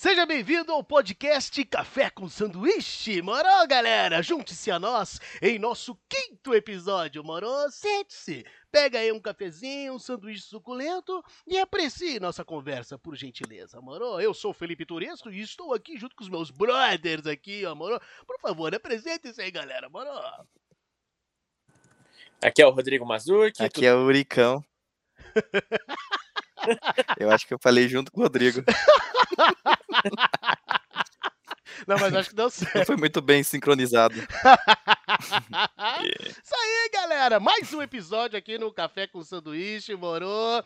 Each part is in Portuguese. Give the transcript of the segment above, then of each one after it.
Seja bem-vindo ao podcast Café com Sanduíche, moro, galera? Junte-se a nós em nosso quinto episódio, moro? Sente-se, pega aí um cafezinho, um sanduíche suculento e aprecie nossa conversa, por gentileza, moro? Eu sou o Felipe Turesco e estou aqui junto com os meus brothers aqui, ó, moro? Por favor, apresente-se aí, galera, moro? Aqui é o Rodrigo Mazucchi. Aqui é o Uricão. Eu acho que eu falei junto com o Rodrigo. Não, mas acho que deu certo. Foi muito bem sincronizado. Isso aí, galera. Mais um episódio aqui no Café com Sanduíche, morou.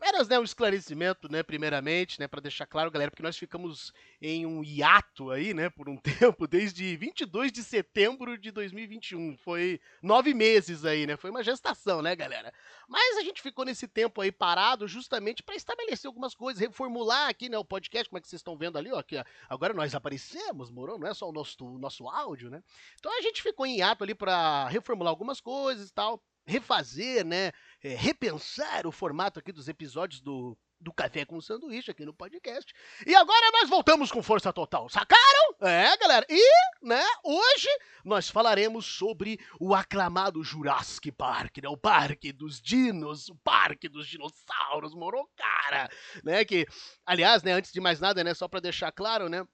Apenas, né, um esclarecimento, né, primeiramente, né, para deixar claro, galera, porque nós ficamos em um hiato aí, né, por um tempo, desde 22 de setembro de 2021. Foi nove meses aí, né, foi uma gestação, né, galera? Mas a gente ficou nesse tempo aí parado justamente para estabelecer algumas coisas, reformular aqui, né, o podcast, como é que vocês estão vendo ali, ó, ó. agora nós aparecemos, morou, não é só o nosso, o nosso áudio, né? Então a gente ficou em hiato ali para reformular algumas coisas e tal, refazer, né, é, repensar o formato aqui dos episódios do, do Café com Sanduíche aqui no podcast. E agora nós voltamos com força total, sacaram? É, galera. E, né, hoje nós falaremos sobre o aclamado Jurassic Park, né, o Parque dos Dinos, o Parque dos Dinossauros, moro, cara, né, que, aliás, né, antes de mais nada, né, só para deixar claro, né,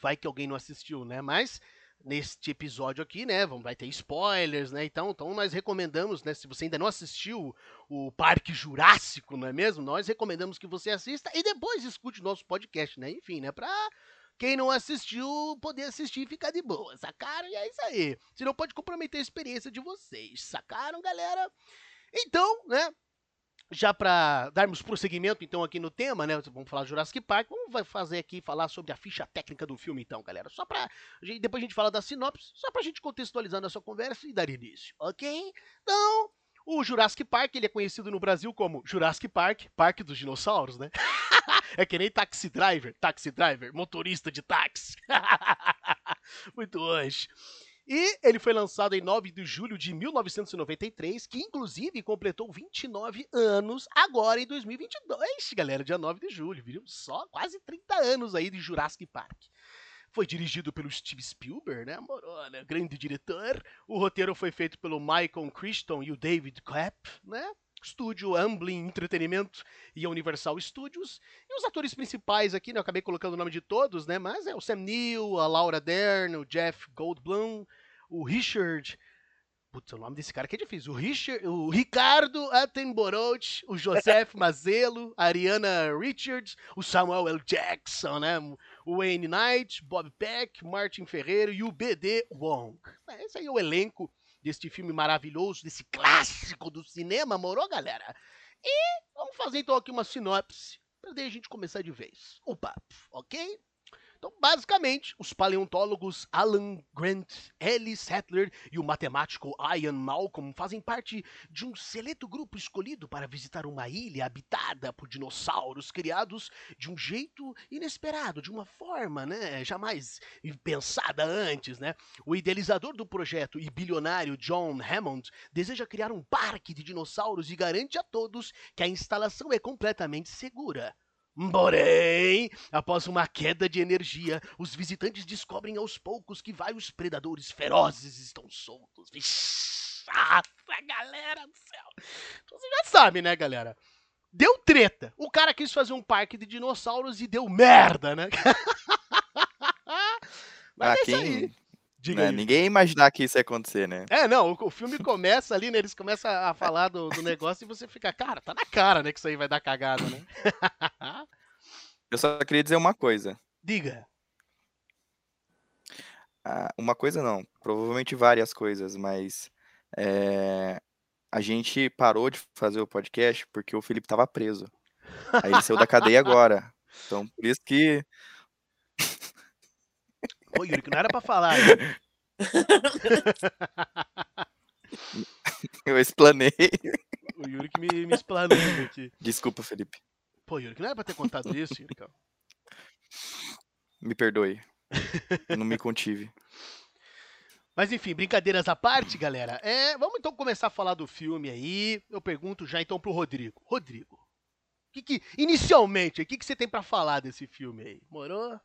vai que alguém não assistiu, né, mas neste episódio aqui, né? Vai ter spoilers, né? Então, então nós recomendamos, né? Se você ainda não assistiu o Parque Jurássico, não é mesmo? Nós recomendamos que você assista e depois escute o nosso podcast, né? Enfim, né? Pra quem não assistiu poder assistir e ficar de boa, sacaram? E é isso aí. Senão pode comprometer a experiência de vocês, sacaram, galera? Então, né? Já para darmos prosseguimento então aqui no tema, né? Vamos falar de Jurassic Park, vamos fazer aqui falar sobre a ficha técnica do filme então, galera. Só para depois a gente fala da sinopse, só pra gente contextualizar nossa conversa e dar início, OK? Então, o Jurassic Park, ele é conhecido no Brasil como Jurassic Park, Parque dos Dinossauros, né? é que nem Taxi Driver, Taxi Driver, motorista de táxi. Muito hoje. E ele foi lançado em 9 de julho de 1993, que inclusive completou 29 anos agora em 2022, galera, dia 9 de julho, viram? Só quase 30 anos aí de Jurassic Park. Foi dirigido pelo Steve Spielberg, né, Morona, grande diretor. O roteiro foi feito pelo Michael Crichton e o David Clapp, né? Estúdio Amblin Entretenimento e a Universal Studios. E os atores principais aqui, né, eu acabei colocando o nome de todos, né? Mas é o Sam Neill, a Laura Dern, o Jeff Goldblum, o Richard. Putz, o nome desse cara que é difícil. O, Richard, o Ricardo Attenborough, o Joseph Mazzello, a Ariana Richards, o Samuel L. Jackson, né? O Wayne Knight, Bob Peck, Martin Ferreira e o B.D. Wong. Esse aí é o elenco deste filme maravilhoso, desse clássico do cinema, morou, galera? E vamos fazer então aqui uma sinopse, daí a gente começar de vez o papo, ok? Então, basicamente, os paleontólogos Alan Grant, Ellie Sattler e o matemático Ian Malcolm fazem parte de um seleto grupo escolhido para visitar uma ilha habitada por dinossauros criados de um jeito inesperado, de uma forma, né, jamais pensada antes, né? O idealizador do projeto e bilionário John Hammond deseja criar um parque de dinossauros e garante a todos que a instalação é completamente segura. Porém, após uma queda de energia, os visitantes descobrem aos poucos que vários predadores ferozes estão soltos. Vixe, galera do céu. Você já sabe, né, galera? Deu treta. O cara quis fazer um parque de dinossauros e deu merda, né? Mas ah, é quem... isso aí. Né, ninguém ia imaginar que isso ia acontecer, né? É, não, o, o filme começa ali, né? Eles começam a falar do, do, negócio e você fica, cara, tá na cara, né? Que isso aí vai dar cagada, né? Eu só queria dizer uma coisa. Diga. Ah, uma coisa não, provavelmente várias coisas, mas é, a gente parou de fazer o podcast porque o Felipe tava preso. Aí ele saiu da cadeia agora. Então, por isso que Ô, Yuri, que não era pra falar. Né? Eu explanei. O Yuri que me, me explanou aqui. Desculpa, Felipe. Pô, Yuri, que não era pra ter contado isso, Yuri. Me perdoe. Não me contive. Mas enfim, brincadeiras à parte, galera. É, vamos então começar a falar do filme aí. Eu pergunto já então pro Rodrigo. Rodrigo, que, que inicialmente, o que, que você tem pra falar desse filme aí? Morou?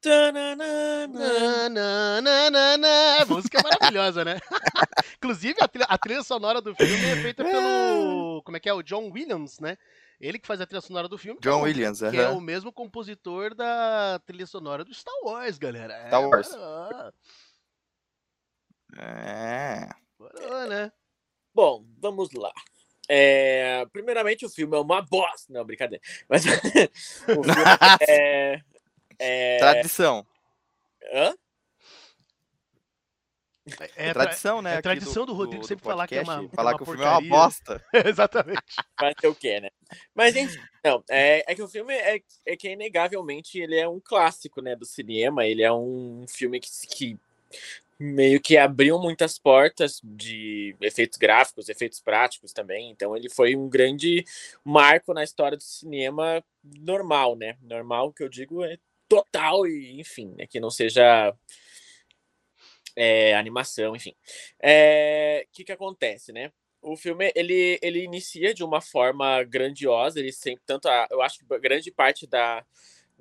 Tananana. Nananana. A música é maravilhosa, né? Inclusive, a trilha, a trilha sonora do filme é feita pelo. Como é que é? O John Williams, né? Ele que faz a trilha sonora do filme. que é John Williams, Que é aham. o mesmo compositor da trilha sonora do Star Wars, galera. É, Star Wars. Morou, É. morou, né? Bom, vamos lá. É, primeiramente, o filme é uma bosta. Não, brincadeira. Mas o filme é. é... Tradição. Hã? É, tra- tradição, né? é tradição do Rodrigo sempre falar que é uma- que é Falar uma que o filme é uma bosta. Exatamente. Fazer o quê, né? Mas enfim, não, é, é que o filme é, é que inegavelmente ele é um clássico, né, do cinema. Ele é um filme que, que meio que abriu muitas portas de efeitos gráficos, efeitos práticos também. Então ele foi um grande marco na história do cinema normal, né? Normal que eu digo é total e enfim, né, que não seja é, animação, enfim. É, O que que acontece, né? O filme ele, ele inicia de uma forma grandiosa, ele sempre tanto a, eu acho que grande parte da,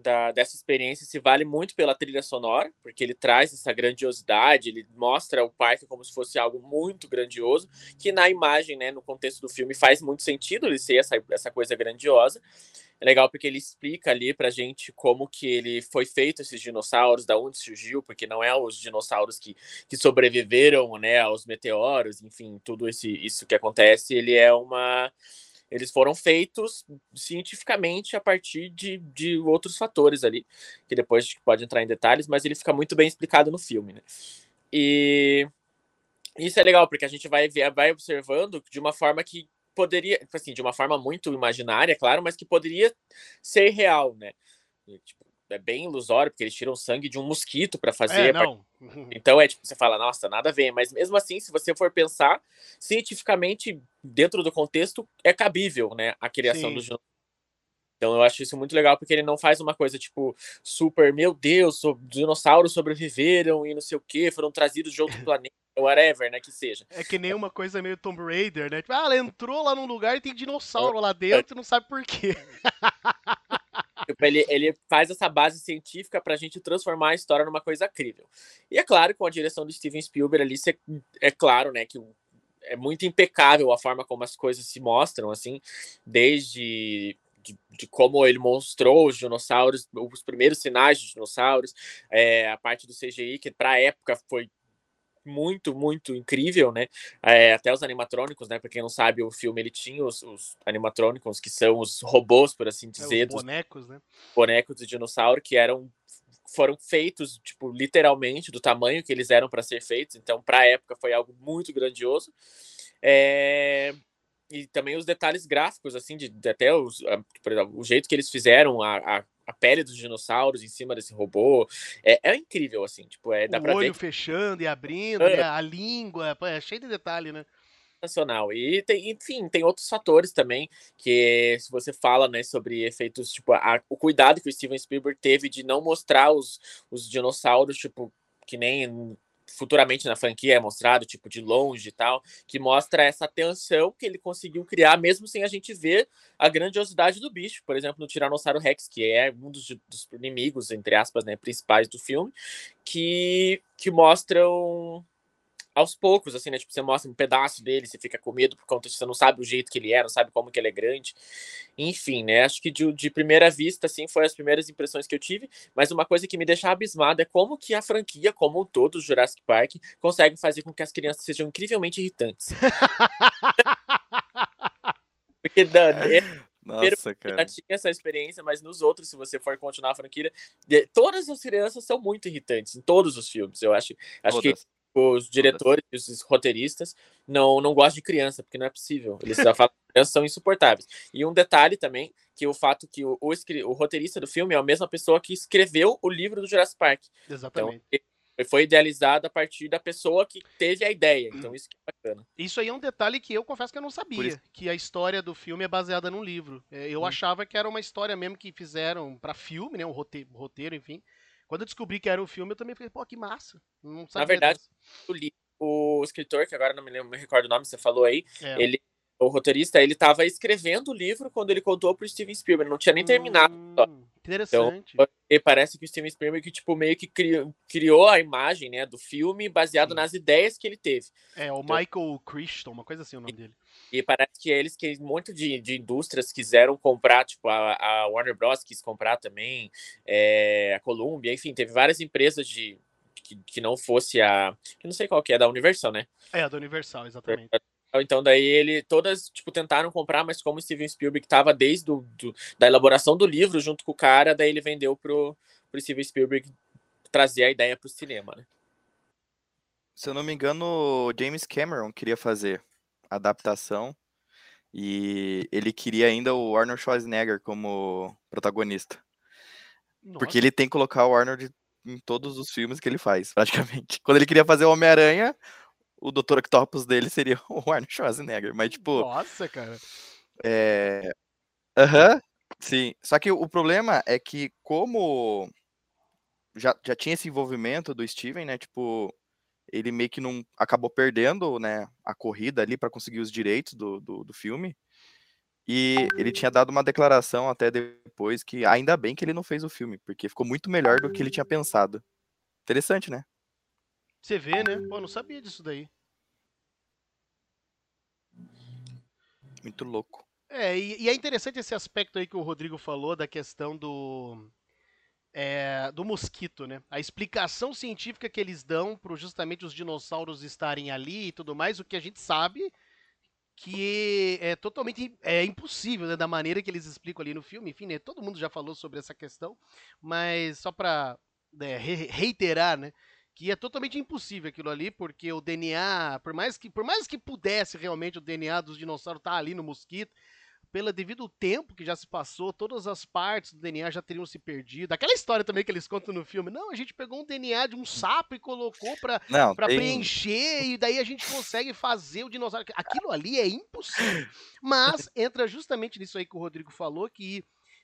da dessa experiência se vale muito pela trilha sonora, porque ele traz essa grandiosidade, ele mostra o parque como se fosse algo muito grandioso, que na imagem, né, no contexto do filme faz muito sentido ele ser essa, essa coisa grandiosa. É legal porque ele explica ali pra gente como que ele foi feito esses dinossauros, da onde surgiu, porque não é os dinossauros que, que sobreviveram, né, aos meteoros, enfim, tudo esse, isso que acontece, ele é uma eles foram feitos cientificamente a partir de, de outros fatores ali, que depois a gente pode entrar em detalhes, mas ele fica muito bem explicado no filme, né? E isso é legal, porque a gente vai ver, vai observando de uma forma que poderia, assim, de uma forma muito imaginária, claro, mas que poderia ser real, né? Tipo, é bem ilusório, porque eles tiram sangue de um mosquito para fazer. É, não. então é tipo, você fala, nossa, nada a ver, mas mesmo assim, se você for pensar, cientificamente, dentro do contexto, é cabível, né, a criação Sim. do. Então eu acho isso muito legal, porque ele não faz uma coisa tipo, super, meu Deus, dinossauros sobreviveram e não sei o que, foram trazidos de outro planeta, whatever, né, que seja. É que nem uma coisa meio Tomb Raider, né? Tipo, ah, ela entrou lá num lugar e tem dinossauro lá dentro e não sabe por quê. Tipo, ele, ele faz essa base científica pra gente transformar a história numa coisa crível. E é claro, com a direção do Steven Spielberg ali, cê- é claro, né, que é muito impecável a forma como as coisas se mostram, assim, desde de, de como ele mostrou os dinossauros, os primeiros sinais de dinossauros, é, a parte do CGI, que pra época foi muito, muito incrível, né? É, até os animatrônicos, né? Pra quem não sabe, o filme ele tinha os, os animatrônicos, que são os robôs, por assim É, dizer, os dos bonecos, né? bonecos de dinossauro que eram foram feitos tipo literalmente do tamanho que eles eram para ser feitos então para a época foi algo muito grandioso É, e também os detalhes gráficos assim de, de até os, a- o jeito que eles fizeram a, a, a pele dos dinossauros em cima desse robô é, é incrível assim tipo é dá o ver olho que fechando e abrindo, É. né? A língua, pô, é cheio de detalhe, né? sensacional. E tem, enfim, tem outros fatores também que se você fala, né, sobre efeitos, tipo, a- o cuidado que o Steven Spielberg teve de não mostrar os, os dinossauros, tipo, que nem futuramente na franquia é mostrado, tipo, de longe e tal, que mostra essa tensão que ele conseguiu criar, mesmo sem a gente ver a grandiosidade do bicho. Por exemplo, no Tiranossauro Rex, que é um dos, dos inimigos, entre aspas, né, principais do filme, que, que mostram aos poucos, assim, né? Tipo, você mostra um pedaço dele, você fica com medo por conta de você não sabe o jeito que ele é, não sabe como que ele é grande. Enfim, né? Acho que de, de primeira vista, assim, foi as primeiras impressões que eu tive. Mas uma coisa que me deixa abismado é como que a franquia, como um todo, o Jurassic Park, consegue fazer com que as crianças sejam incrivelmente irritantes. Porque da, Nossa, já cara. tinha essa experiência, mas nos outros, se você for continuar a franquia, todas as crianças são muito irritantes em todos os filmes. Eu acho, acho que Todas. Os diretores e os roteiristas não, não gostam de criança, porque não é possível. Eles só falam que crianças são insuportáveis. E um detalhe também, que o fato que o, o, o roteirista do filme é a mesma pessoa que escreveu o livro do Jurassic Park. Então, Exatamente. ele foi idealizado a partir da pessoa que teve a ideia. Então, isso que é bacana. Isso aí é um detalhe que eu confesso que eu não sabia, isso- que a história do filme é baseada num livro. É, Eu Hum. achava que era uma história mesmo que fizeram pra filme, né, um roteiro, roteiro, enfim. Quando eu descobri que era um filme, eu também fiquei, pô, que massa. Não sabia verdade. O, li- o escritor, que agora não me, lembro, me recordo o nome, você falou aí, É. ele o roteirista, ele estava escrevendo o livro quando ele contou pro Steven Spielberg, não tinha nem terminado. Hum, interessante. Então, e parece que o Steven Spielberg tipo meio que criou, criou a imagem, né, do filme baseado Sim. nas ideias que ele teve. É, o Então- Michael Crichton, uma coisa assim o nome dele. E parece que eles que muito de, de indústrias quiseram comprar, tipo a, a Warner Bros quis comprar também, é, a Columbia, enfim, teve várias empresas de que, que não fosse a, que não sei qual que é da Universal, né? É, da Universal, exatamente. Então daí ele todas tipo tentaram comprar, mas como o Steven Spielberg estava desde do, do- da elaboração do livro junto com o cara, daí ele vendeu pro, pro Steven Spielberg trazer a ideia pro cinema, né? Se eu não me engano, o James Cameron queria fazer a adaptação e ele queria ainda o Arnold Schwarzenegger como protagonista. Porque Nossa, ele tem que colocar o Arnold em todos os filmes que ele faz, praticamente. Quando ele queria fazer o Homem-Aranha, o Dr. Octopus dele seria o Arnold Schwarzenegger. Mas, tipo, Nossa, cara. é. Aham, sim. Só que o problema é que, como já, já tinha esse envolvimento do Steven, né? Tipo, ele meio que não acabou perdendo, né, a corrida ali para conseguir os direitos do, do, do filme. E ele tinha dado uma declaração até depois que ainda bem que ele não fez o filme, porque ficou muito melhor do que ele tinha pensado. Interessante, né? Você vê, né? Pô, não sabia disso daí. Muito louco. É, e, e é interessante esse aspecto aí que o Rodrigo falou da questão do. É, do mosquito, né? A explicação científica que eles dão para justamente os dinossauros estarem ali e tudo mais, o que a gente sabe que é totalmente é impossível, né, da maneira que eles explicam ali no filme. Enfim, né, todo mundo já falou sobre essa questão, mas só para reiterar, né, que é totalmente impossível aquilo ali, porque o DNA, por mais que por mais que pudesse realmente o DNA dos dinossauros estar ali no mosquito, pelo devido tempo que já se passou, todas as partes do DNA já teriam se perdido. Aquela história também que eles contam no filme. Não, a gente pegou um DNA de um sapo e colocou pra, Não, pra tem... preencher e daí a gente consegue fazer o dinossauro. Aquilo ali é impossível. Mas entra justamente nisso aí que o Rodrigo falou, que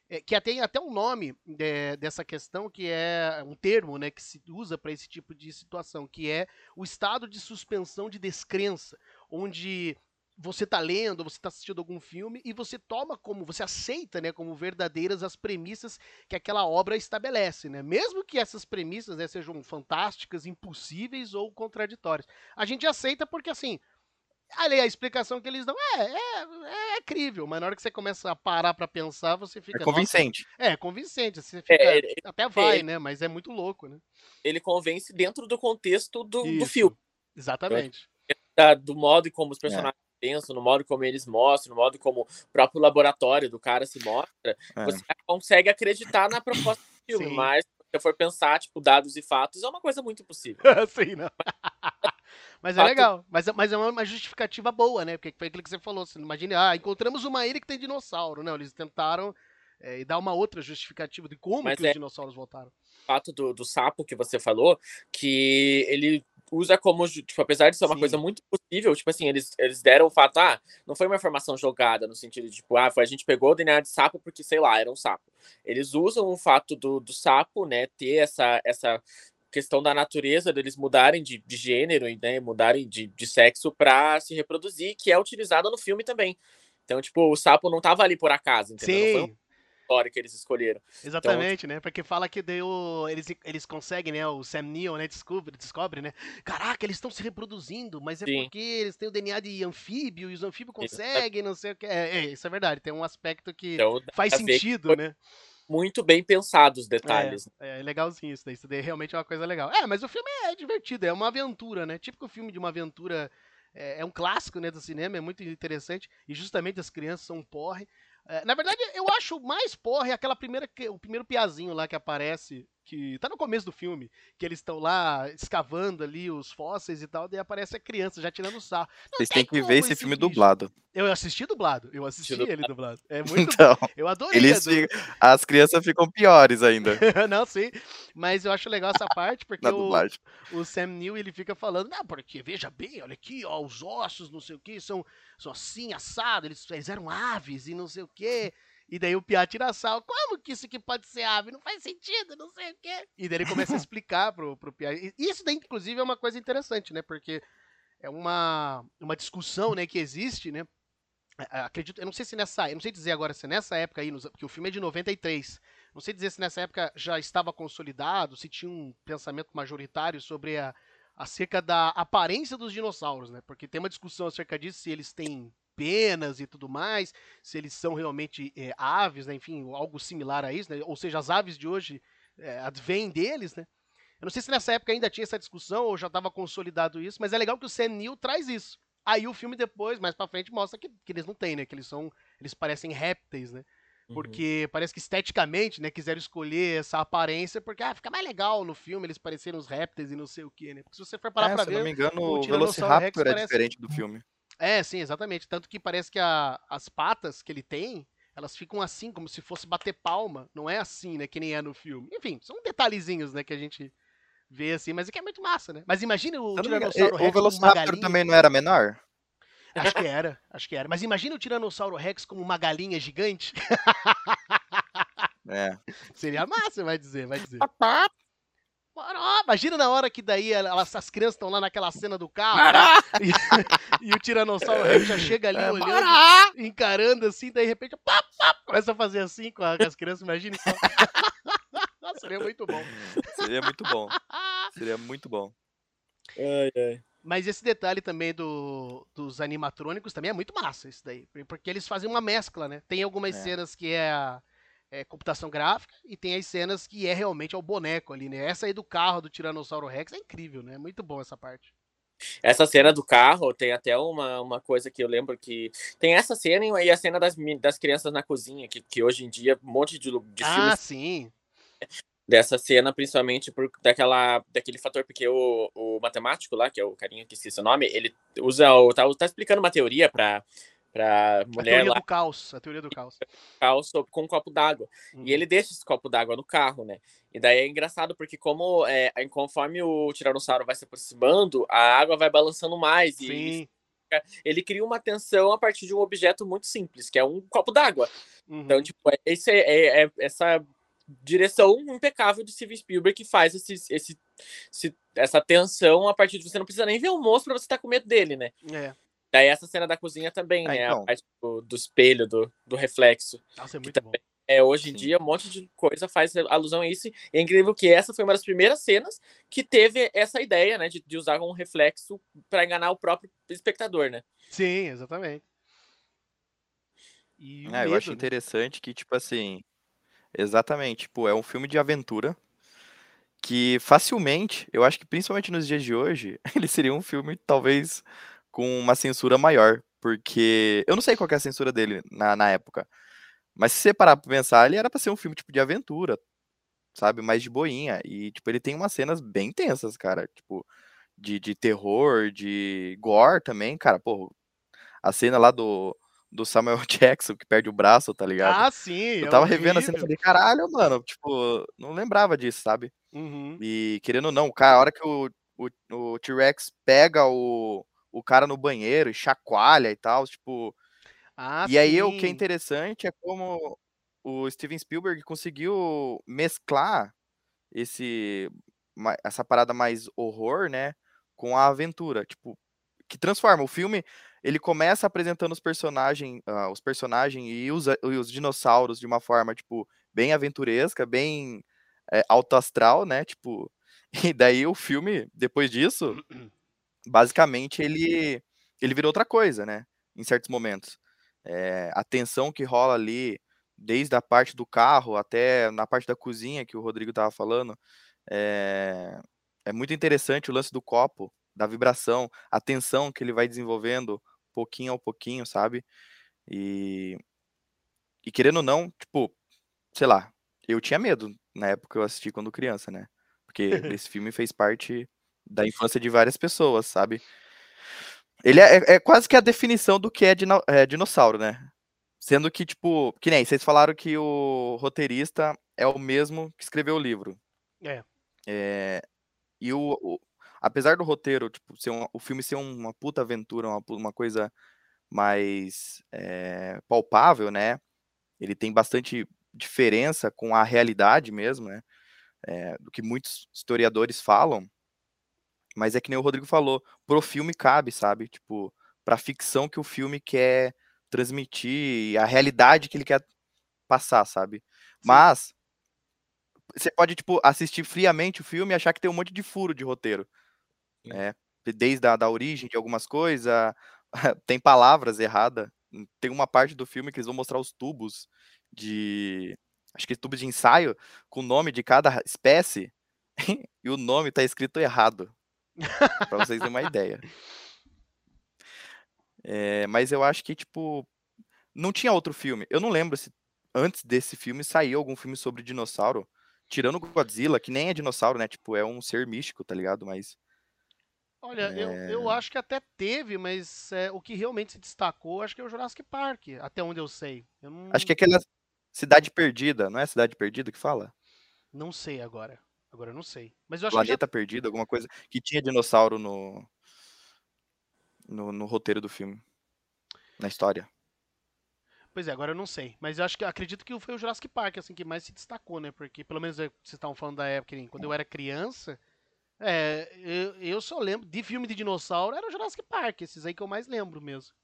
é, que tem até um nome é, dessa questão, que é um termo né, que se usa para esse tipo de situação, que é o estado de suspensão de descrença, onde você está lendo, você está assistindo algum filme e você toma como, você aceita, né, como verdadeiras as premissas que aquela obra estabelece, né? Mesmo que essas premissas né, sejam fantásticas, impossíveis ou contraditórias. A gente aceita porque, assim, ali a explicação que eles dão é, é, é crível, mas na hora que você começa a parar para pensar, você fica... É convincente. Nossa, é, convincente. Você fica, É, ele- até vai, né? Mas é muito louco, né? Ele convence dentro do contexto do, do filme, Exatamente. da- do modo como É. os personagens pensam, no modo como eles mostram, no modo como o próprio laboratório do cara se mostra, É. você consegue acreditar na proposta do filme, Sim. mas se você for pensar, tipo, dados e fatos, é uma coisa muito possível. Sim, não. mas é Fato- legal. Mas, é- mas é uma, justificativa boa, né? Porque foi aquilo que você falou. Você imagina, ah, encontramos uma ilha que tem dinossauro. Não, eles tentaram é, e dar uma outra justificativa de como Mas que é- os dinossauros voltaram. O fato do, do sapo que você falou, que ele usa como, tipo, apesar de ser uma Sim. coisa muito possível, tipo assim, eles, eles deram o fato, ah, não foi uma informação jogada, no sentido de, tipo, ah, foi, a gente pegou o DNA de sapo porque, sei lá, era um sapo. Eles usam o fato do, do sapo, né, ter essa, essa questão da natureza deles mudarem de, de gênero, e, né, mudarem de, de sexo para se reproduzir, que é utilizada no filme também. Então, tipo, o sapo não tava ali por acaso, entendeu? Sim, história que eles escolheram. exatamente, né? Porque fala que deu, eles, eles conseguem, né? O Sam Neill, né? Descobre, descobre, né? Caraca, eles estão se reproduzindo, mas é Sim. porque eles têm o DNA de anfíbio e os anfíbios Isso. conseguem, não sei o que. É, é, isso é verdade. Tem um aspecto que Então, faz que sentido, foi né? muito bem pensado os detalhes. É, é legalzinho isso daí. Isso daí realmente é uma coisa legal. É, mas o filme é divertido, é uma aventura, né? Típico filme de uma aventura. É, é um clássico, né, do cinema, é muito interessante. E justamente as crianças são um porre. É, na verdade, eu acho mais porre aquela primeira. O primeiro piazinho lá que aparece. Que tá no começo do filme, que eles estão lá escavando ali os fósseis e tal, daí aparece a criança já tirando sarro. Não Vocês tem têm que ver esse filme bichos- dublado. Eu assisti dublado, eu assisti Assisti ele dublado. É muito Então, Eu adorei. eles ficam- as crianças ficam piores ainda Não, sim. Mas eu acho legal essa parte, porque o, o Sam Neill ele fica falando, não, porque veja bem, olha aqui, ó, os ossos, não sei o que, são, são assim, assado, eles, eles eram aves e não sei o que. E daí o Piá tira sal, como que isso aqui pode ser ave? Não faz sentido, não sei o quê. E daí ele começa a explicar pro, pro Piá. Isso daí, inclusive, é uma coisa interessante, né? Porque é uma, uma discussão, né, que existe, né? acredito, eu não sei se nessa, eu não sei dizer agora se nessa época aí, porque o filme é de 93. Não sei dizer se nessa época já estava consolidado, se tinha um pensamento majoritário sobre a acerca da aparência dos dinossauros, né? Porque tem uma discussão acerca disso, se eles têm penas e tudo mais, se eles são realmente é, aves, né? Enfim, algo similar a isso, né? Ou seja, as aves de hoje é, advêm deles, né? Eu não sei se nessa época ainda tinha essa discussão ou já estava consolidado isso, mas é legal que o Sam Neill traz isso. Aí o filme depois, mais para frente, mostra que, que, eles não têm, né? Que eles são, eles parecem répteis, né? Uhum. Porque uhum. parece que esteticamente, né, quiseram escolher essa aparência porque ah, fica mais legal no filme eles parecerem os répteis e não sei o que, né? Porque se você for parar é, pra se ver, não me engano, o, o Velociraptor é parece... diferente do filme. É, sim, exatamente. Tanto que parece que a, as patas que ele tem, elas ficam assim, como se fosse bater palma. Não é assim, né? Que nem é no filme. Enfim, são detalhezinhos, né? Que a gente vê assim, mas é que é muito massa, né? Mas imagina o Tiranossauro Rex. O Velociraptor também não era menor? Acho que era, acho que era. Mas imagina o Tiranossauro Rex como uma galinha gigante. É. Seria massa, vai dizer, vai dizer. Imagina na hora que daí elas, as crianças estão lá naquela cena do carro e, e, o Tiranossauro Rex já chega ali é, olhando, encarando assim, daí de repente pá, pá, começa a fazer assim com, a, com as crianças, imagina só. Seria muito bom. Seria muito bom. Seria muito bom. Ai, ai. Mas esse detalhe também do, dos animatrônicos também é muito massa, isso daí. Porque eles fazem uma mescla, né? Tem algumas é. cenas que é, é, computação gráfica e tem as cenas que é realmente o boneco ali, né? Essa aí do carro do Tiranossauro Rex é incrível, né? É muito bom essa parte. Essa cena do carro tem até uma, uma coisa que eu lembro que. Tem essa cena e a cena das, das crianças na cozinha, que, que hoje em dia um monte de, de ah, filmes. Ah, sim dessa cena, principalmente por daquela, daquele fator, porque o, o matemático lá, que é o carinha que esqueci o nome, ele usa o. tá, tá explicando uma teoria para pra mulher a teoria lá. do caos, a teoria do caos. Caos com um copo d'água. Uhum. E ele deixa esse copo d'água no carro, né? E daí é engraçado, porque como é, conforme o Tiranossauro vai se aproximando, a água vai balançando mais. Sim. E ele cria uma tensão a partir de um objeto muito simples, que é um copo d'água. Então, uhum. Então, tipo, é, esse, é, é, essa direção impecável de Steven Spielberg que faz esse, esse, esse, essa tensão a partir de você não precisa nem ver o monstro pra você estar tá com medo dele, né? É. Daí essa cena da cozinha também, ah, né? Então. A parte do, do, espelho, do, do reflexo. Nossa, é muito bom. É, hoje em Sim. dia, um monte de coisa faz alusão a isso. E é incrível que essa foi uma das primeiras cenas que teve essa ideia, né? De, de usar um reflexo para enganar o próprio espectador, né? Sim, exatamente. E é, medo, eu acho né? interessante que, tipo assim, Exatamente, tipo, é um filme de aventura que facilmente, eu acho que principalmente nos dias de hoje, ele seria um filme talvez com uma censura maior, porque eu não sei qual é a censura dele na, na época, mas se você parar pra pensar, ele era pra ser um filme tipo de aventura, sabe, mais de boinha, e tipo, ele tem umas cenas bem tensas, cara, tipo, de, de terror, de gore também, cara, pô, a cena lá do, do Samuel Jackson, que perde o braço, tá ligado? Ah, sim. Eu é tava revendo assim e falei, caralho, mano, tipo, não lembrava disso, sabe? Uhum. E querendo ou não, cara, a hora que o, o, o T-Rex pega o, o cara no banheiro e chacoalha e tal, tipo. Ah, e aí o que é interessante é como o Steven Spielberg conseguiu mesclar esse essa parada mais horror, né, com a aventura, tipo, que transforma o filme ele começa apresentando os personagens, uh, os personagens e os, os dinossauros de uma forma, tipo, bem aventuresca, bem é, alto astral, né? Tipo, e daí o filme, depois disso, basicamente ele, ele virou outra coisa, né? Em certos momentos. É, a tensão que rola ali, desde a parte do carro até na parte da cozinha que o Rodrigo tava falando, é, é muito interessante o lance do copo, da vibração, a tensão que ele vai desenvolvendo, pouquinho ao pouquinho, sabe? E, e querendo ou não, tipo, sei lá, eu tinha medo na época que eu assisti quando criança, né? Porque esse filme fez parte da infância de várias pessoas, sabe? Ele é, é, é quase que a definição do que é, dino, é, dinossauro, né? Sendo que, tipo, que nem vocês falaram que o roteirista é o mesmo que escreveu o livro. É. é e o, o, apesar do roteiro, tipo, ser um, o filme ser uma puta aventura, uma, uma coisa mais é, palpável, né? Ele tem bastante diferença com a realidade mesmo, né? É, do que muitos historiadores falam. Mas é que nem o Rodrigo falou, pro filme cabe, sabe? Tipo, pra ficção que o filme quer transmitir a realidade que ele quer passar, sabe? Sim. Mas você pode, tipo, assistir friamente o filme e achar que tem um monte de furo de roteiro. Sim. né? Desde a da origem de algumas coisas, tem palavras erradas. Tem uma parte do filme que eles vão mostrar os tubos de. Acho que tubos de ensaio com o nome de cada espécie. e o nome tá escrito errado. Pra vocês terem uma ideia. É, mas eu acho que, tipo, não tinha outro filme. Eu não lembro se antes desse filme saiu algum filme sobre dinossauro. Tirando Godzilla, que nem é dinossauro, né? Tipo, é um ser místico, tá ligado? Mas. Olha, eu, eu É. acho que até teve, mas é, o que realmente se destacou, acho que é o Jurassic Park, até onde eu sei. Eu não, Acho que é aquela Cidade Perdida, não é Cidade Perdida que fala? não sei agora. Agora eu não sei. Mas eu acho que já Planeta Perdido, alguma coisa. Que tinha dinossauro no, no, no roteiro do filme. Na história. Pois é, agora eu não sei. Mas eu acho que acredito que foi o Jurassic Park, assim, que mais se destacou, né? Porque, pelo menos, é, vocês estavam falando da época, quando eu era criança, é, eu, eu só lembro de filme de dinossauro, era o Jurassic Park, esses aí que eu mais lembro mesmo.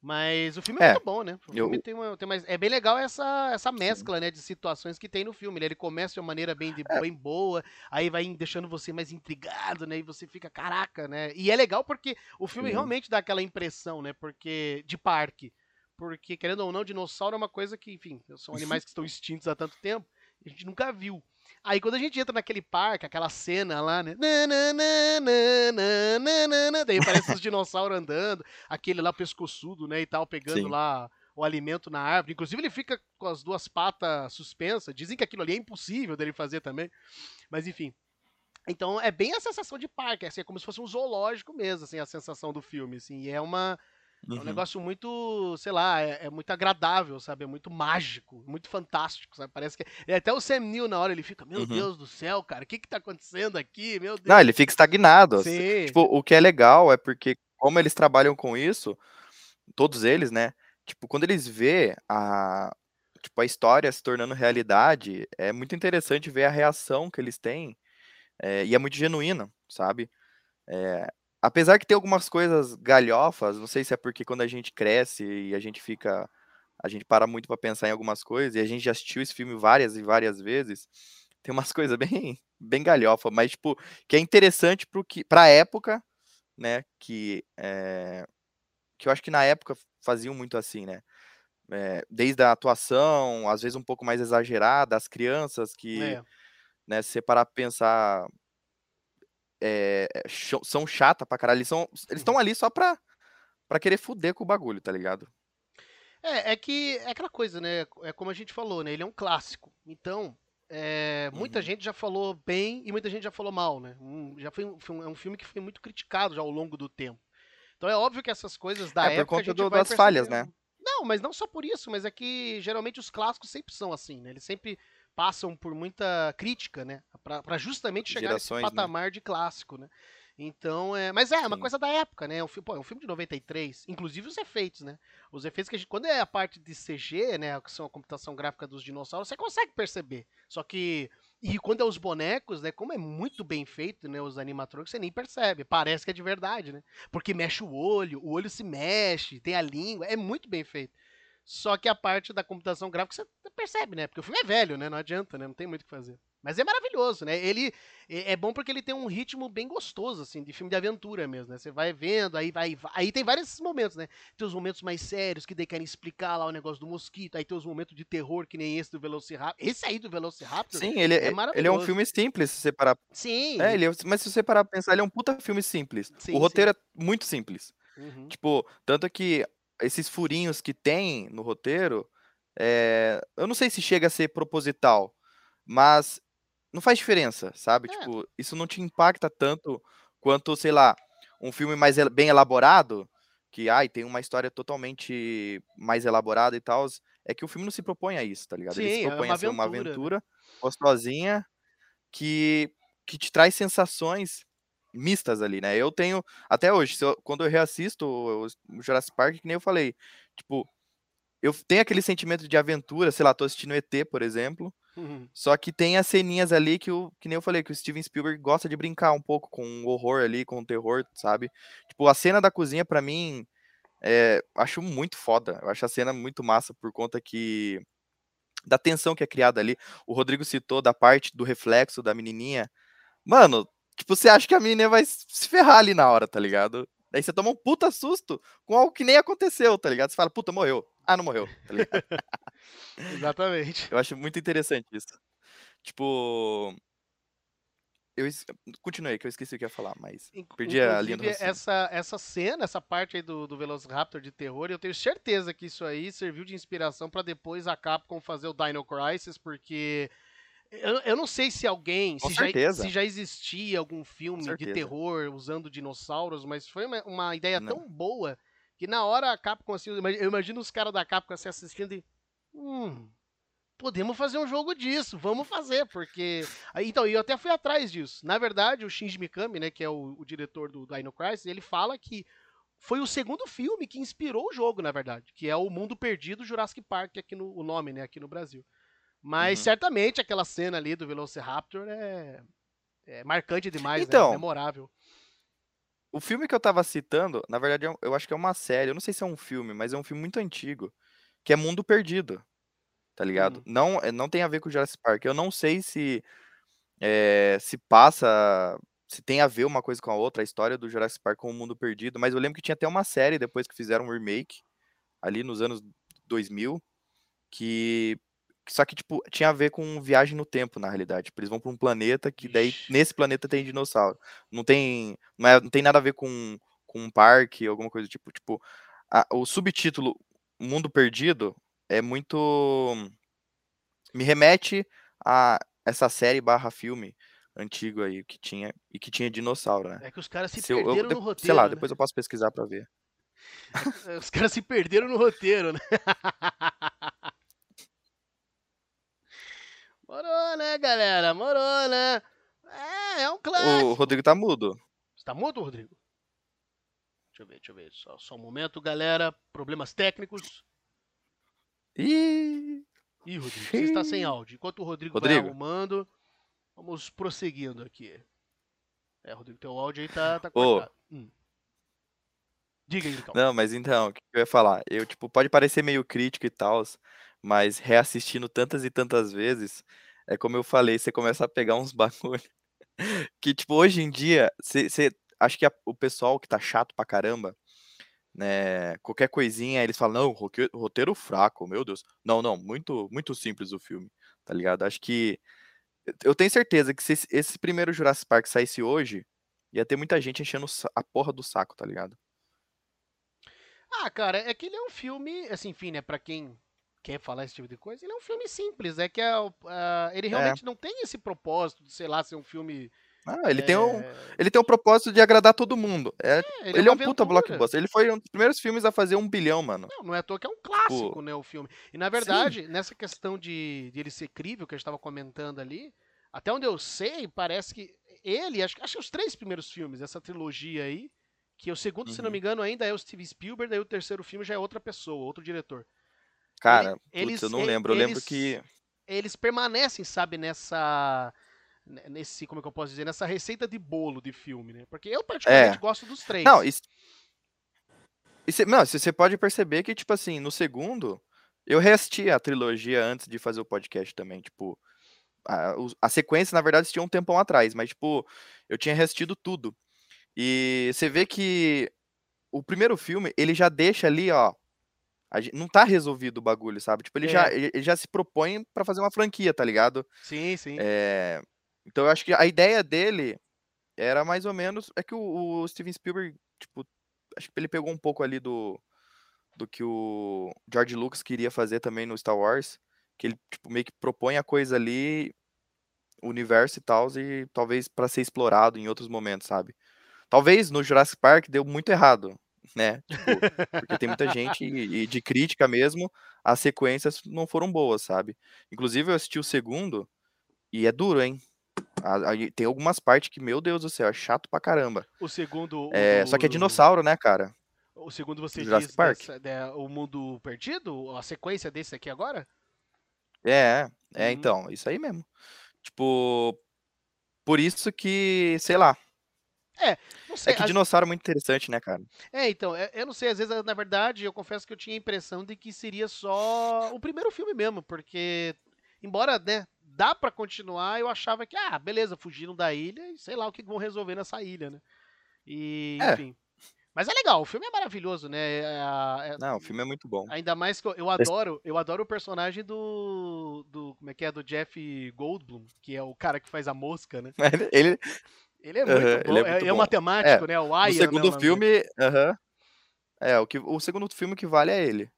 Mas o filme é, É, muito bom, né? O eu- filme tem uma, tem mais, é bem legal essa, essa mescla, né, de situações que tem no filme. né? Ele começa de uma maneira bem, de- É. bem boa, aí vai deixando você mais intrigado, né? E você fica, caraca, né? E é legal porque o filme Sim. realmente dá aquela impressão, né? Porque de parque. Porque, querendo ou não, dinossauro é uma coisa que, enfim, são animais que estão extintos há tanto tempo, e a gente nunca viu. Aí quando a gente entra naquele parque, aquela cena lá, né? Daí parece os dinossauros andando, aquele lá pescoçudo, né? E tal, pegando Sim. lá o alimento na árvore. Inclusive ele fica com as duas patas suspensas. Dizem que aquilo ali é impossível dele fazer também. Mas enfim. Então é bem a sensação de parque, assim, é como se fosse um zoológico mesmo, assim, a sensação do filme, assim. E é uma, é um Uhum. negócio muito, sei lá, é, é muito agradável, sabe? É muito mágico, muito fantástico, sabe? Parece que. E até o Sam Neill na hora ele fica, meu Uhum. Deus do céu, cara, o que que tá acontecendo aqui? Meu Deus. Não, ele fica estagnado. Sim. Tipo, o que é legal é porque, como eles trabalham com isso, todos eles, né? Tipo, quando eles vê a, tipo, a história se tornando realidade, é muito interessante ver a reação que eles têm. é, e é muito genuína, sabe? É, apesar que tem algumas coisas galhofas, não sei se é porque quando a gente cresce e a gente fica. A gente para muito pra pensar em algumas coisas, e a gente já assistiu esse filme várias e várias vezes. Tem umas coisas bem, bem galhofa, mas, tipo, que é interessante pro que, pra época, né? Que, é, que eu acho que na época faziam muito assim, né? É, desde a atuação, às vezes um pouco mais exagerada, as crianças que, É. né, se você parar pensar, é, são chata pra caralho. Eles são- eles estão ali só pra, pra querer fuder com o bagulho, tá ligado? É, é que é aquela coisa, né? É como a gente falou, né? Ele é um clássico. Então, é, muita Uhum. gente já falou bem e muita gente já falou mal, né? Um- já foi um, é um filme que foi muito criticado já ao longo do tempo. Então é óbvio que essas coisas da É, por época a conta gente do- das falhas, percebendo. né? Não, mas não só por isso, mas é que geralmente os clássicos sempre são assim, né? Eles sempre passam por muita crítica, né? Pra, pra justamente chegar nesse Gerações, né? patamar de clássico, né? Então, é, mas é, é uma coisa da época, né? É um, pô, é um filme de 93, inclusive os efeitos, né? Os efeitos que a gente, quando é a parte de CG, né, que são a computação gráfica dos dinossauros, você consegue perceber. Só que e quando é os bonecos, né, como é muito bem feito, né, os animatrônicos, você nem percebe, parece que é de verdade, né? Porque mexe o olho, o olho se mexe, tem a língua, é muito bem feito. Só que a parte da computação gráfica você percebe, né? Porque o filme é velho, né? Não adianta, né? Não tem muito o que fazer. Mas é maravilhoso, né? Ele é é bom porque ele tem um ritmo bem gostoso, assim, de filme de aventura mesmo, né? Você vai vendo, aí vai. vai- Aí tem vários momentos, né? Tem os momentos mais sérios que daí querem explicar lá o negócio do mosquito, aí tem os momentos de terror, que nem esse do Velociraptor. Esse aí do Velociraptor. Sim, ele, é é- ele é um maravilhoso. filme simples, se você parar. Sim. É, ele é- mas se você parar pra pensar, ele é um puta filme simples. Sim, o roteiro é muito simples. Uhum. Tipo, tanto que esses furinhos que tem no roteiro, é, eu não sei se chega a ser proposital, mas não faz diferença, sabe? É. Tipo, isso não te impacta tanto quanto, sei lá, um filme mais bem elaborado, que ai, tem uma história totalmente mais elaborada e tal. É que o filme não se propõe a isso, tá ligado? Ele Sim, se é propõe uma a ser uma aventura, né? aventura gostosinha que, que te traz sensações mistas ali, né? Eu tenho, até hoje, eu- quando eu reassisto o, Jurassic Park, que nem eu falei, tipo, eu tenho aquele sentimento de aventura, sei lá, tô assistindo ET, por exemplo, Uhum. só que tem as ceninhas ali que, o, que nem eu falei, que o Steven Spielberg gosta de brincar um pouco com o horror ali, com o terror, sabe? Tipo, a cena da cozinha, pra mim, é, acho muito foda. Eu acho a cena muito massa por conta que da tensão que é criada ali. O Rodrigo citou da parte do reflexo da menininha. Mano, tipo, você acha que a menina vai se ferrar ali na hora, tá ligado? Daí você toma um puta susto com algo que nem aconteceu, tá ligado? Você fala, puta, morreu. Ah, não morreu, tá ligado? Exatamente. Eu acho muito interessante isso. Tipo. Eu es... continuei, que eu esqueci o que ia falar, mas perdi a linha do raciocínio. essa, essa cena, essa parte aí do, do Velociraptor de terror, eu tenho certeza que isso aí serviu de inspiração para depois a Capcom fazer o Dino Crisis, porque eu, eu não sei se alguém, se já, se já existia algum filme de terror usando dinossauros, mas foi uma, uma ideia Não. tão boa que na hora a Capcom assim, eu imag- eu imagino os caras da Capcom assim assistindo e. Hum, podemos fazer um jogo disso, vamos fazer, porque. Então, eu até fui atrás disso. Na verdade, o Shinji Mikami, né, que é o, o diretor do Dino Crisis, ele fala que foi o segundo filme que inspirou o jogo, na verdade, que é o Mundo Perdido Jurassic Park, aqui no o nome, né, aqui no Brasil. Mas Uhum. certamente aquela cena ali do Velociraptor é, é marcante demais, né? Então, Memorável. O filme que eu tava citando, na verdade, é eu acho que é uma série. Eu não sei se é um filme, mas é um filme muito antigo. Que é Mundo Perdido. Tá ligado? Hum. Não, é- não tem a ver com Jurassic Park. Eu não sei se eh, se passa. Se tem a ver uma coisa com a outra, a história do Jurassic Park com o Mundo Perdido. Mas eu lembro que tinha até uma série depois que fizeram um remake, ali nos anos 2000, que. Só que, tipo, tinha a ver com viagem no tempo, na realidade. Tipo, eles vão pra um planeta que daí, Ixi. nesse planeta tem dinossauro. Não tem, não, é- não tem nada a ver com, com um parque, alguma coisa do tipo. Tipo, a- o subtítulo Mundo Perdido é muito. Me remete a essa série barra filme antigo aí que tinha e que tinha dinossauro, né? É que os caras se Se eu- eu perderam de- no roteiro. sei lá, né? depois eu posso pesquisar pra ver. Os caras se perderam no roteiro, né? Morou, né, galera? Morou, né? É, é um clássico. O Rodrigo tá mudo. Você tá mudo, Rodrigo? Deixa eu ver, deixa eu ver. Só, só um momento, galera. Problemas técnicos. Ih, Ih, Rodrigo, você está sem áudio. Enquanto o Rodrigo, Rodrigo. vai arrumando, vamos prosseguindo aqui. É, Rodrigo, teu áudio aí tá, tá cortado. Hum. Diga aí, então. Não, mas então, o que eu ia falar? Eu, tipo, pode parecer meio crítico e tal, mas reassistindo tantas e tantas vezes, é como eu falei, você começa a pegar uns bagulho que, tipo, hoje em dia, você, você- acho que a- o pessoal que tá chato pra caramba, né, qualquer coisinha, eles falam, não, roteiro fraco, meu Deus. Não, não, muito, muito simples o filme, tá ligado? Acho que, eu tenho certeza que se esse, primeiro Jurassic Park saísse hoje, ia ter muita gente enchendo a porra do saco, tá ligado? Ah, cara, é que ele é um filme, assim, enfim, né, pra quem quer falar esse tipo de coisa, ele é um filme simples, é que é, ah, ele realmente não tem esse propósito de, sei lá, ser um filme... Ah, ele tem um, é, ele tem o propósito de agradar todo mundo. É, é, ele é uma um puta aventura. blockbuster. Ele foi um dos primeiros filmes a fazer um bilhão, mano. Não, não é à toa que é um clássico, Tipo, né, o filme. E na verdade, nessa questão de, de ele ser crível, que a gente estava comentando ali, até onde eu sei, parece que ele, acho, acho que os três primeiros filmes, essa trilogia aí, que o segundo, se não Uhum. me engano, ainda é o Steve Spielberg, daí o terceiro filme já é outra pessoa, outro diretor. Cara, putz, eles- eu não e- lembro. Eu lembro eles- que. Eles permanecem, sabe, nessa. Nesse, como é que eu posso dizer? Nessa receita de bolo de filme, né? Porque eu particularmente gosto dos três. É. Não, isso. Cê- não, você pode perceber que, tipo assim, no segundo, eu reassisti a trilogia antes de fazer o podcast também. Tipo, a, a sequência, na verdade, tinha um tempão atrás, mas, tipo, eu tinha reassistido tudo. E você vê que o primeiro filme, ele já deixa ali, ó. A gen- não tá resolvido o bagulho, sabe? Tipo, ele, É. já, ele, ele já se propõe pra fazer uma franquia, tá ligado? Sim, sim. É, então eu acho que a ideia dele era mais ou menos. É que o, o Steven Spielberg, tipo, acho que ele pegou um pouco ali do, do que o George Lucas queria fazer também no Star Wars. Que ele, tipo, meio que propõe a coisa ali, o universo e tal, e talvez pra ser explorado em outros momentos, sabe? Talvez no Jurassic Park deu muito errado, né? Tipo, porque tem muita gente e, e de crítica mesmo, as sequências não foram boas, sabe? Inclusive eu assisti o segundo e é duro, hein? A- aí tem algumas partes que, meu Deus do céu, é chato pra caramba. O segundo. o É, só que é dinossauro, né, cara? O segundo você Jurassic diz Park. dessa- da- o mundo perdido? A sequência desse aqui agora? É, é, Uhum. então, isso aí mesmo. Tipo, por isso que, sei lá, Não sei, É que dinossauro é muito interessante, né, cara? É, então, é- eu não sei, às vezes, na verdade, eu confesso que eu tinha a impressão de que seria só o primeiro filme mesmo, porque, embora, né, dá pra continuar, eu achava que, ah, beleza, fugiram da ilha e sei lá o que vão resolver nessa ilha, né? E, É. enfim. Mas é legal, o filme é maravilhoso, né? é- é- Não, o filme é muito bom. Ainda mais que eu, eu adoro, eu adoro o personagem do, do, como é que é, do Jeff Goldblum, que é o cara que faz a mosca, né? Ele, ele- é muito Aham, bom, ele é é, muito é o bom. matemático, né? O Aya, né, segundo no- filme, aham. É, o, que, o segundo filme que vale é ele.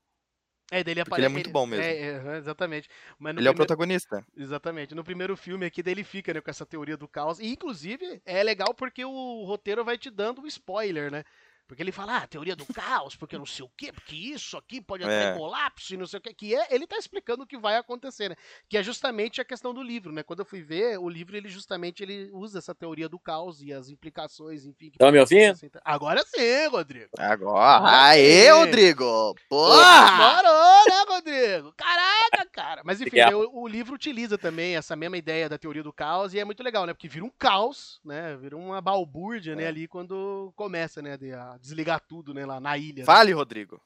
É, dele porque ele é muito bom mesmo. É, é, exatamente. Ele é o primeiro- protagonista. Exatamente. No primeiro filme aqui, daí ele fica né, com essa teoria do caos. E, inclusive, é legal porque o roteiro vai te dando um spoiler, né? Porque ele fala, ah, teoria do caos, porque não sei o quê, porque isso aqui pode entrar É. em colapso e não sei o quê. Que é, ele tá explicando o que vai acontecer, né? Que é justamente a questão do livro, né? Quando eu fui ver, o livro, ele justamente ele usa essa teoria do caos e as implicações, enfim. que Tão me ouvindo? Agora sim, Rodrigo. Agora. Aê, Aê, Rodrigo! Porra! Demorou, né, Rodrigo? Caraca, cara. Mas enfim, o, o livro utiliza também essa mesma ideia da teoria do caos e é muito legal, né? Porque vira um caos, né? Vira uma balbúrdia, né? É. Ali quando começa, né? de- a desligar tudo, né? Lá na ilha. né? Fale, Rodrigo.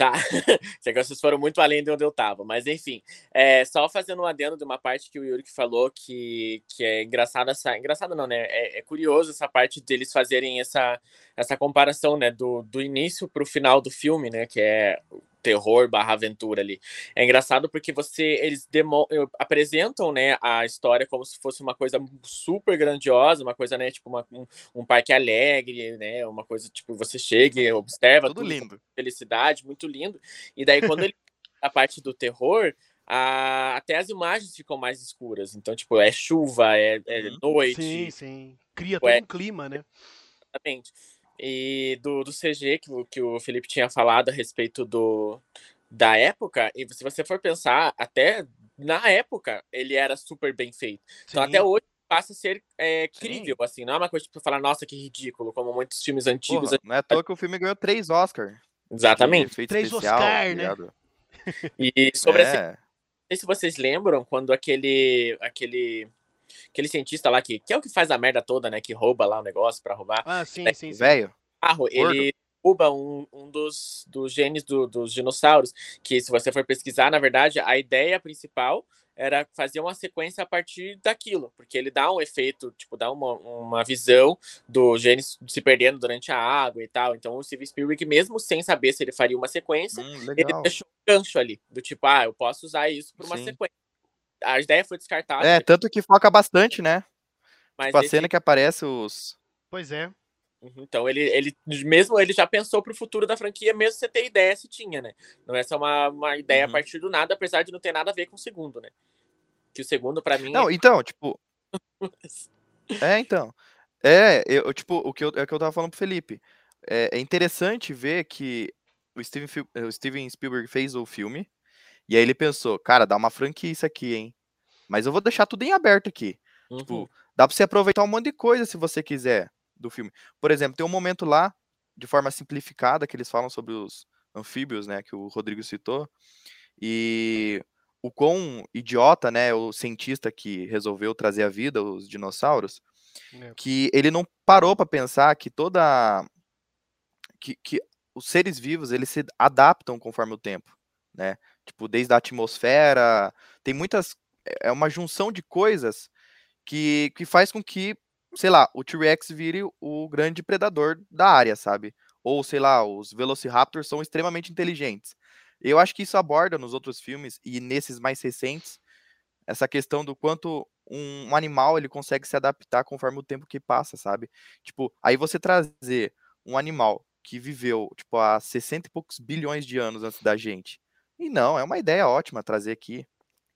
Tá. Sei que vocês foram muito além de onde eu tava. Mas enfim, é, só fazendo um adendo de uma parte que o Yuri falou que, que é engraçado essa. Engraçado não, né? É, é curioso essa parte deles fazerem essa, essa comparação, né? Do, do início pro final do filme, né? Que é terror barra aventura ali. É engraçado porque você eles demo, apresentam né a história como se fosse uma coisa super grandiosa uma coisa né tipo uma, um, um parque alegre né uma coisa tipo você chega e observa Tudo tudo lindo. felicidade, muito lindo. E daí, quando ele a parte do terror, a- até as imagens ficam mais escuras. Então, tipo, é chuva, é, é Uhum. noite, Sim, sim. Cria Ué. todo um clima, né? exatamente. E do, do CG que, o- que o Felipe tinha falado a respeito do, da época, e se você for pensar, até na época ele era super bem feito. Então, Sim. até hoje passa a ser é, Sim. crível, assim, não é uma coisa tipo falar, nossa, que ridículo, como muitos filmes antigos. Porra, não é à toa que o filme ganhou três Oscars. Exatamente. Três especial, Oscar, tá né? E sobre essa É. Não sei se vocês lembram quando aquele aquele aquele cientista lá que, que é o que faz a merda toda, né, que rouba lá o negócio pra roubar Ah, sim, É, sim, sim. Velho, carro, ele rouba um, um dos, dos genes do- dos dinossauros, que se você for pesquisar, na verdade, a ideia principal era fazer uma sequência a partir daquilo, porque ele dá um efeito, tipo, dá uma, uma visão do genes se perdendo durante a água e tal. Então o Steven Spielberg, mesmo sem saber se ele faria uma sequência, hum, ele deixou um gancho ali, do tipo, ah, eu posso usar isso para uma Sim. sequência. A ideia foi descartada, É, tanto que foca bastante, né? mas Tipo, a esse- cena que aparece os. Pois é. Uhum, Então ele, ele mesmo ele já pensou pro futuro da franquia, mesmo sem ter ideia se tinha, né? Não é só uma, uma ideia a Uhum. partir do nada, apesar de não ter nada a ver com o segundo, né? Que o segundo, pra mim, Não, é... então, tipo. É, então. É, eu, tipo, o que eu, é o que eu tava falando pro Felipe. É, é interessante ver que o Steven, o Steven Spielberg fez o filme, e aí ele pensou, cara, dá uma franquia isso aqui, hein? Mas eu vou deixar tudo em aberto aqui. Uhum. Tipo, dá pra você aproveitar um monte de coisa se você quiser do filme. Por exemplo, tem um momento lá, de forma simplificada, que eles falam sobre os anfíbios, né, que o Rodrigo citou, e o quão idiota, né, o cientista que resolveu trazer à vida os dinossauros, É. que ele não parou pra pensar que toda que, que os seres vivos eles se adaptam conforme o tempo, né? Tipo, desde a atmosfera, tem muitas é uma junção de coisas que, que faz com que, sei lá, o T-Rex vire o grande predador da área, sabe? Ou, sei lá, os Velociraptors são extremamente inteligentes. Eu acho que isso aborda nos outros filmes e nesses mais recentes essa questão do quanto um, um animal ele consegue se adaptar conforme o tempo que passa, sabe? Tipo, aí você trazer um animal que viveu, tipo, há 60 e poucos bilhões de anos antes da gente. E não, é uma ideia ótima trazer aqui.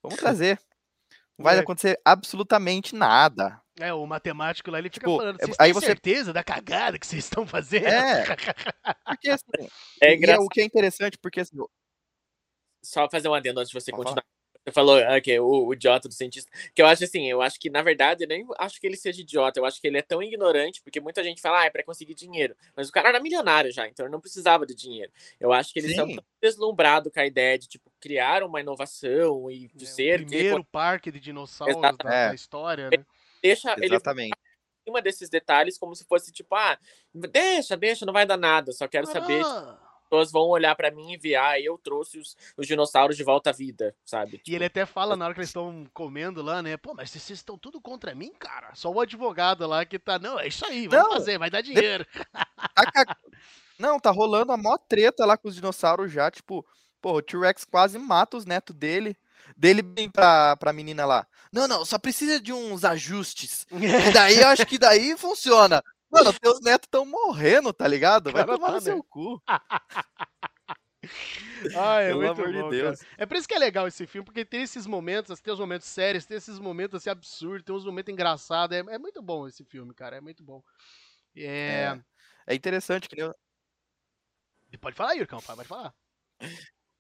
Vamos trazer. Não vai É. acontecer absolutamente nada. É, o matemático lá, ele fica Tipo, falando, é- vocês aí têm você- certeza da cagada que vocês estão fazendo? É. Porque assim, é e é engraçado. o que é interessante, porque assim, Só fazer um adendo antes de você Pode continuar. Você falou ah, que é o, o idiota do cientista. Que eu acho assim, eu acho que, na verdade, eu nem acho que ele seja idiota. Eu acho que ele é tão ignorante, porque muita gente fala, ah, é pra conseguir dinheiro. Mas o cara era milionário já, então ele não precisava de dinheiro. Eu acho que eles estão Sim. tão deslumbrados com a ideia de, tipo, criar uma inovação e de É, ser. o primeiro parque de dinossauros da, É. da história, né? Deixa ele exatamente. cima desses detalhes como se fosse tipo, ah, deixa, deixa, não vai dar nada, só quero saber. Ah. As pessoas vão olhar pra mim e ver, ah, eu trouxe os, os dinossauros de volta à vida, sabe? E ele até fala na hora que eles estão comendo lá, né? Pô, mas vocês estão tudo contra mim, cara. Só o advogado lá que tá. Não, é isso aí, vamos Não. fazer, vai dar dinheiro. Tá Não, tá rolando a maior treta lá com os dinossauros já, tipo, pô, o T-Rex quase mata os netos dele. Dele bem pra, pra menina lá. Não, não, só precisa de uns ajustes. E daí eu acho que daí funciona. Mano, teus netos estão morrendo, tá ligado? Vai Cara, tomar tá, no seu né? cu. Ah, é Pelo muito amor de bom, Deus. cara. É por isso que é legal esse filme, porque tem esses momentos, assim, tem os momentos sérios, tem esses momentos assim, absurdos, tem uns momentos engraçados. É, é muito bom esse filme, cara. É muito bom. É... É interessante que eu- Pode falar, Yurkão, pode falar.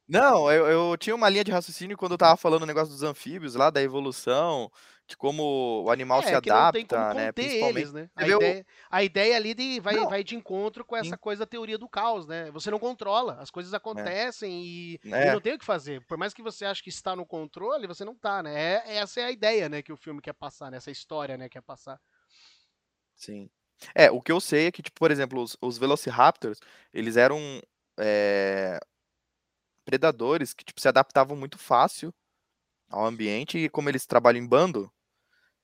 Não, eu, eu tinha uma linha de raciocínio quando eu tava falando o negócio dos anfíbios lá, da evolução, de como o animal se é, que não tem como adapta, né? conter Principalmente. eles, né? A vê o- ideia, a ideia ali de, vai, Não. vai de encontro com essa coisa, teoria do caos, né? Você não controla, as coisas acontecem e, e É. não tem o que fazer. Por mais que você ache que está no controle, você não tá, né? É- essa é a ideia, né, que o filme quer passar, né? Essa história, né, quer passar. Sim. É, o que eu sei é que, tipo, por exemplo, os, os Velociraptors, eles eram é, predadores que, tipo, se adaptavam muito fácil ao ambiente e como eles trabalham em bando,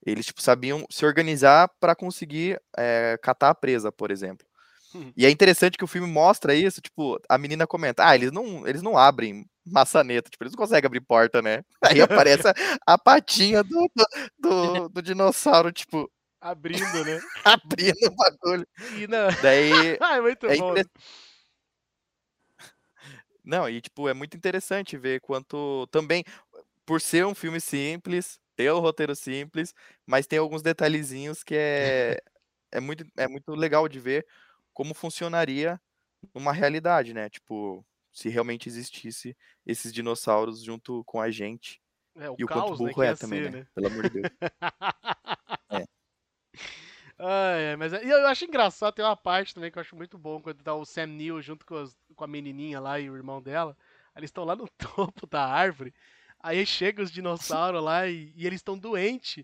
eles, tipo, sabiam se organizar para conseguir é, catar a presa, por exemplo. Hum. E é interessante que o filme mostra isso, tipo, a menina comenta, ah, eles não, eles não abrem maçaneta, tipo, eles não conseguem abrir porta, né? Aí aparece a, a patinha do, do, do- dinossauro, tipo, Abrindo, né? abrindo o bagulho. E não... Daí, Ah, é muito é bom. interess- não, e tipo, é muito interessante ver quanto também, por ser um filme simples, ter o roteiro simples, mas tem alguns detalhezinhos que é, é muito, é muito legal de ver como funcionaria numa realidade, né? Tipo, se realmente existisse esses dinossauros junto com a gente. É, o E o quanto caos, né, burro ia é também, né? né? Pelo amor de Deus. Ah, é, mas é- e eu acho engraçado, tem uma parte também que eu acho muito bom, quando tá o Sam Neill junto com, as- com a menininha lá e o irmão dela, eles estão lá no topo da árvore, aí chega os dinossauros lá e, e eles estão doentes.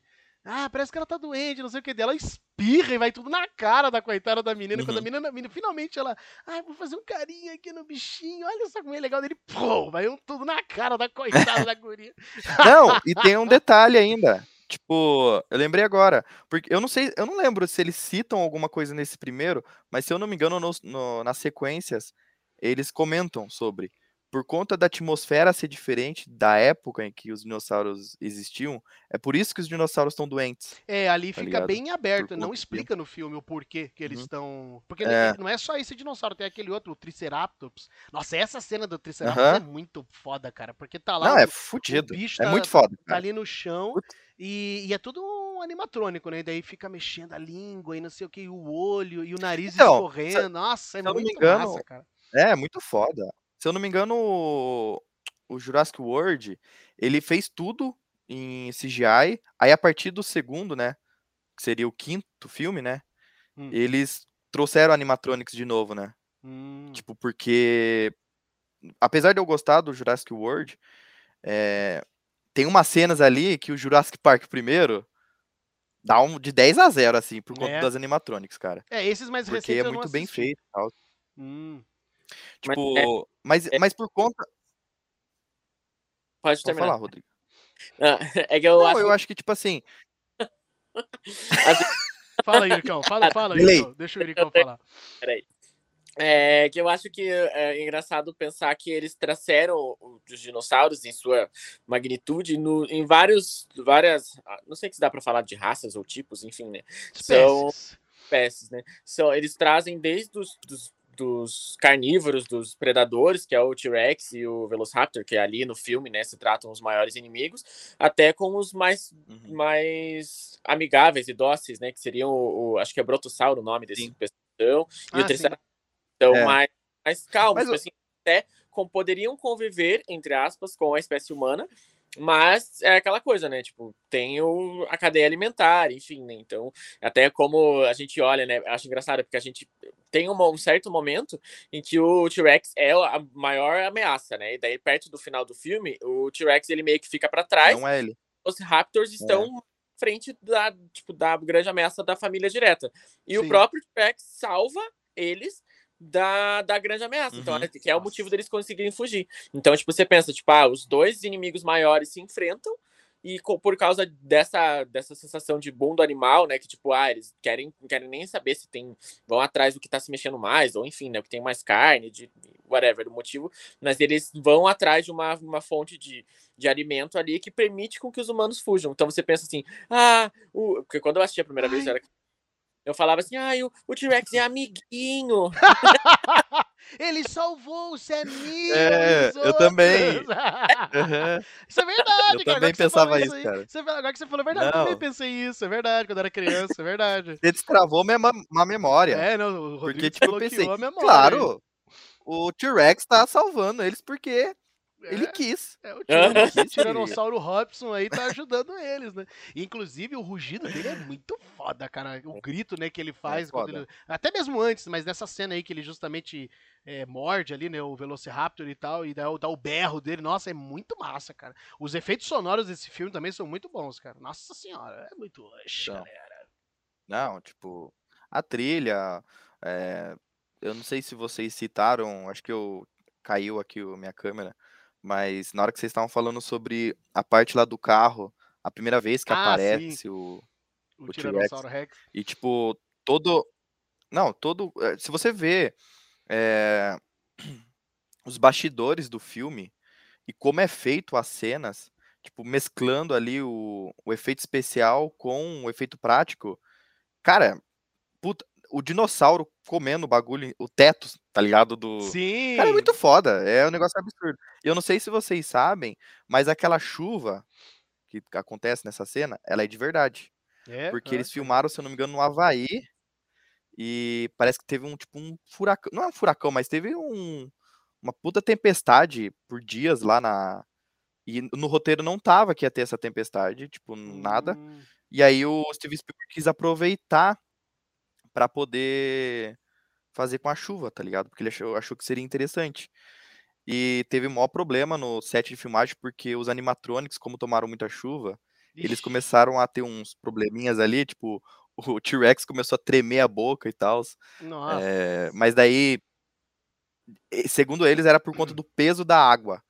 Ah, parece que ela tá doente, não sei o que dela, espirra e vai tudo na cara da coitada da menina, quando a Uhum. menina, a menina finalmente ela, ah, vou fazer um carinho aqui no bichinho, olha só como é legal dele, pô, vai um tudo na cara da coitada da guria. Não, e tem um detalhe ainda. Tipo, eu lembrei agora, porque eu não sei, eu não lembro se eles citam alguma coisa nesse primeiro, mas se eu não me engano, nos- no- nas sequências, eles comentam sobre. Por conta da atmosfera ser diferente da época em que os dinossauros existiam, é por isso que os dinossauros estão doentes. É, ali Tá fica ligado? bem aberto, Por não explica no filme o porquê que eles Uhum. estão. Porque É. não é só esse dinossauro, tem aquele outro, o Triceratops. Nossa, essa cena do Triceratops Aham. é muito foda, cara. Porque tá lá, Não, o, é o fudido. bicho É tá, muito foda, tá cara. ali no chão e, e é tudo um animatrônico, né? E daí fica mexendo a língua e não sei o que, o olho e o nariz Então, escorrendo. Nossa, é me muito engano, massa, cara. É, muito foda. Se eu não me engano, o, o Jurassic World, ele fez tudo em CGI. Aí a partir do segundo, né, que seria o quinto filme, né, Hum. eles trouxeram animatronics de novo, né? Hum. Tipo, porque apesar de eu gostar do Jurassic World, é, tem umas cenas ali que o Jurassic Park primeiro dá um de 10 a 0 assim, por conta É. das animatronics, cara. É, esses mais Porque recentes é eu não muito bem feito e tal. Hum. Mas Tipo, mas, é- mas por conta. Pode terminar. falar, Rodrigo. Ah, é que eu Não, acho eu acho que, tipo assim, Fala aí, Iricão. Fala, fala. Iricão. Deixa o Iricão falar. Peraí. É, que eu acho que é engraçado pensar que eles trouxeram os dinossauros em sua magnitude no, em vários, várias, ah, não sei se dá para falar de raças ou tipos, enfim, né? São Espécies. espécies, né? São, eles trazem desde os dos, dos carnívoros, dos predadores, que é o T-Rex e o Velociraptor, que é ali no filme, né, se tratam os maiores inimigos, até com os mais Uhum. mais amigáveis e dóceis, né? Que seriam o, o- acho que é Brotossauro o nome desse Sim. pestão, e Ah, o sim. Triceratops. Então, É. mais, mais calmos, Mas assim, até com, poderiam conviver, entre aspas, com a espécie humana, mas é aquela coisa, né? Tipo, tem o, a cadeia alimentar, enfim, né? Então, até como a gente olha, né? Acho engraçado, porque a gente tem uma- um certo momento em que o T-Rex é a maior ameaça, né? E daí, perto do final do filme, o T-Rex ele meio que fica para trás não é ele. os Raptors estão frente da, tipo, da grande ameaça da família direta. E Sim. o próprio T-Rex salva eles da, da grande ameaça. Então, Uhum. é- que é o motivo deles conseguirem fugir. Então, tipo, você pensa, tipo, ah, os dois inimigos maiores se enfrentam e por causa dessa, dessa sensação de boom do animal, né, que tipo, ah, eles querem, não querem nem saber se tem, vão atrás do que tá se mexendo mais, ou enfim, né, o que tem mais carne, de whatever, o motivo, mas eles vão atrás de uma, uma fonte de, de alimento ali que permite com que os humanos fujam. Então você pensa assim, ah, o... porque quando eu assisti a primeira vez, eu, era... eu falava assim, ah, o, o T-Rex é amiguinho. Ele salvou o Sam Neill É, os eu também. Aham. Isso é verdade, Eu cara. também agora que você falou pensava isso cara. você- agora que você falou a verdade, eu também Não. pensei isso. É verdade, quando eu era criança, é verdade. Você destravou minha, memória. É, não, o Rodrigo porque, tipo, eu pensei, a memória. claro, o T-Rex tá salvando eles porque ele É, quis. é, o Tiranossauro Robson aí tá ajudando eles, né? Inclusive, o rugido dele é muito foda, cara. O grito, né, que ele faz. quando foda. ele- até mesmo antes, mas nessa cena aí que ele justamente é, morde ali, né, o Velociraptor e tal, e dá, o- dá o berro dele. Nossa, é muito massa, cara. Os efeitos sonoros desse filme também são muito bons, cara. Nossa senhora, é muito luxo, São. galera. Não, tipo, a trilha. é, eu não sei se vocês citaram, acho que eu caiu aqui a minha câmera, mas na hora que vocês estavam falando sobre a parte lá do carro, a primeira vez que Ah, aparece o. O, O T-Rex. Tiranossauro Rex. E, tipo, todo. Não, todo. eh, Se você vê eh, os bastidores do filme e como é feito as cenas, tipo, mesclando ali o, o efeito especial com o efeito prático, cara, puta, o dinossauro comendo o bagulho, o teto, tá ligado? Do. Sim. Cara, é muito foda, é um negócio absurdo. Eu não sei se vocês sabem, mas aquela chuva que acontece nessa cena, ela é de verdade. É, Porque é. eles filmaram, se eu não me engano, no Havaí. E parece que teve um tipo um furacão. Não é um furacão, mas teve um, uma puta tempestade por dias lá na. E no roteiro não tava que ia ter essa tempestade, tipo, nada. Hum, E aí o Steven Spielberg quis aproveitar pra poder fazer com a chuva, tá ligado? Porque ele achou, achou que seria interessante. E teve o maior problema no set de filmagem, porque os animatronics, como tomaram muita chuva, eles ixi. começaram a ter uns probleminhas ali, tipo, o T-Rex começou a tremer a boca e tal. Nossa. mas daí, segundo eles, era por conta do peso da água.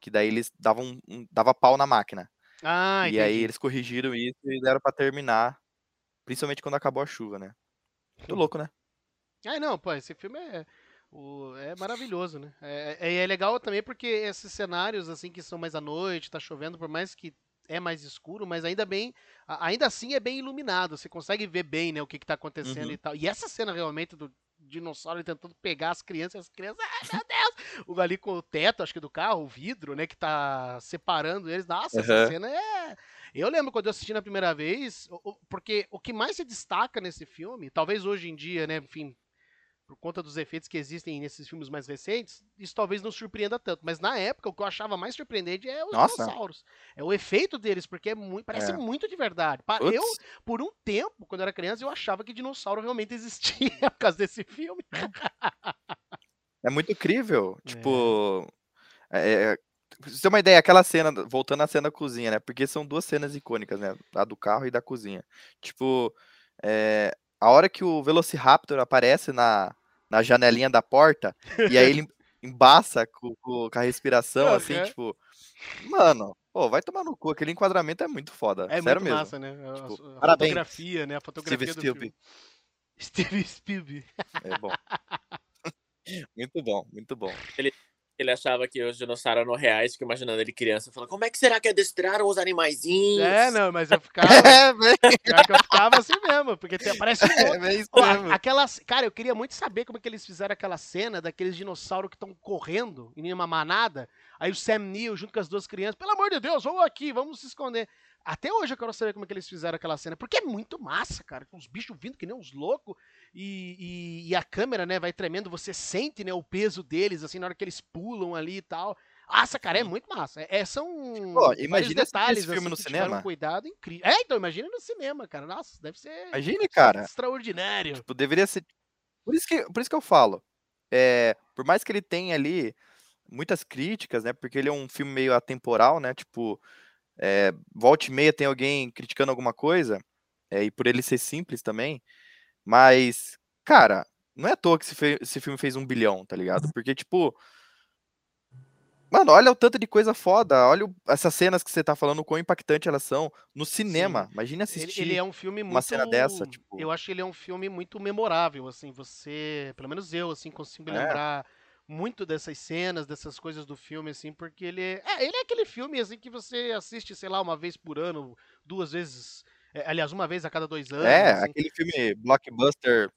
Que daí eles davam um, dava pau na máquina. Ah, e aí entendi. eles corrigiram isso e deram pra terminar. Principalmente quando acabou a chuva, né? Muito louco, né? Ah, não, pô, esse filme é, o- é maravilhoso, né? É, é, é legal também porque esses cenários, assim, que são mais à noite, tá chovendo, por mais que é mais escuro, mas ainda bem, ainda assim é bem iluminado, você consegue ver bem, né, o que que tá acontecendo Uhum. e tal. E essa cena realmente do dinossauro tentando pegar as crianças, as crianças, ai meu Deus! O ali com o teto, acho que do carro, o vidro, né, que tá separando eles. Nossa, essa Aham. cena é... Eu lembro quando eu assisti na primeira vez, porque o que mais se destaca nesse filme, talvez hoje em dia, né, enfim, por conta dos efeitos que existem nesses filmes mais recentes, isso talvez não surpreenda tanto. Mas na época, o que eu achava mais surpreendente é os Nossa. dinossauros. É o efeito deles, porque é muito, parece É. muito de verdade. Putz, Eu, por um tempo, quando eu era criança, eu achava que dinossauro realmente existia por causa desse filme. é muito incrível. Tipo. É, pra você ter uma ideia, aquela cena, voltando à cena da cozinha, né? Porque são duas cenas icônicas, né? A do carro e da cozinha. Tipo, é, a hora que o Velociraptor aparece na, na janelinha da porta, e aí ele embaça com, com- a respiração, assim, tipo. Mano, pô, vai tomar no cu. Aquele enquadramento é muito foda. É sério muito mesmo. massa, né? A, Tipo, a parabéns, fotografia, né? A fotografia Steven do Spielberg. filme. Steven Spielberg. É bom. muito bom, muito bom. Ele achava que os dinossauros eram reais, fico imaginando ele criança, falando, como é que será que adestraram os animaizinhos? É, não, mas eu ficava. É. Pior que eu ficava assim mesmo, porque tem, parece um É, é aquelas, cara, eu queria muito saber como é que eles fizeram aquela cena daqueles dinossauros que estão correndo em uma manada. Aí o Sam Neill junto com as duas crianças, pelo amor de Deus, vamos aqui, vamos se esconder. Até hoje eu quero saber como é que eles fizeram aquela cena, porque é muito massa, cara. com Os bichos vindo que nem uns loucos e, e- e a câmera, né, vai tremendo, você sente, né, o peso deles, assim, na hora que eles pulam ali e tal. Nossa, cara, é muito massa. É, é- são Pô, vários imagina esse detalhes filme assim, no cinema. Um cuidado incrível. É, então, imagina no cinema, cara. Nossa, deve ser Imagine, cara. extraordinário. Tipo, deveria ser. Por isso que, por isso que eu falo. É, por mais que ele tenha ali muitas críticas, né? Porque ele é um filme meio atemporal, né? Tipo, É, volte e meia tem alguém criticando alguma coisa, é, e por ele ser simples também, mas, cara, não é à toa que esse, esse filme fez um bilhão, tá ligado? Porque, tipo, Mano, olha o tanto de coisa foda. Olha o, essas cenas que você tá falando, quão impactante elas são no cinema. Sim. Imagine assistir ele, ele, é um filme muito, uma cena dessa. Tipo... Eu acho que ele é um filme muito memorável, assim. Você, pelo menos eu, assim, consigo me é. lembrar muito dessas cenas, dessas coisas do filme, assim, porque ele é, é, ele é aquele filme, assim, que você assiste, sei lá, uma vez por ano, duas vezes, é, aliás, uma vez a cada dois anos. É, assim. aquele filme blockbuster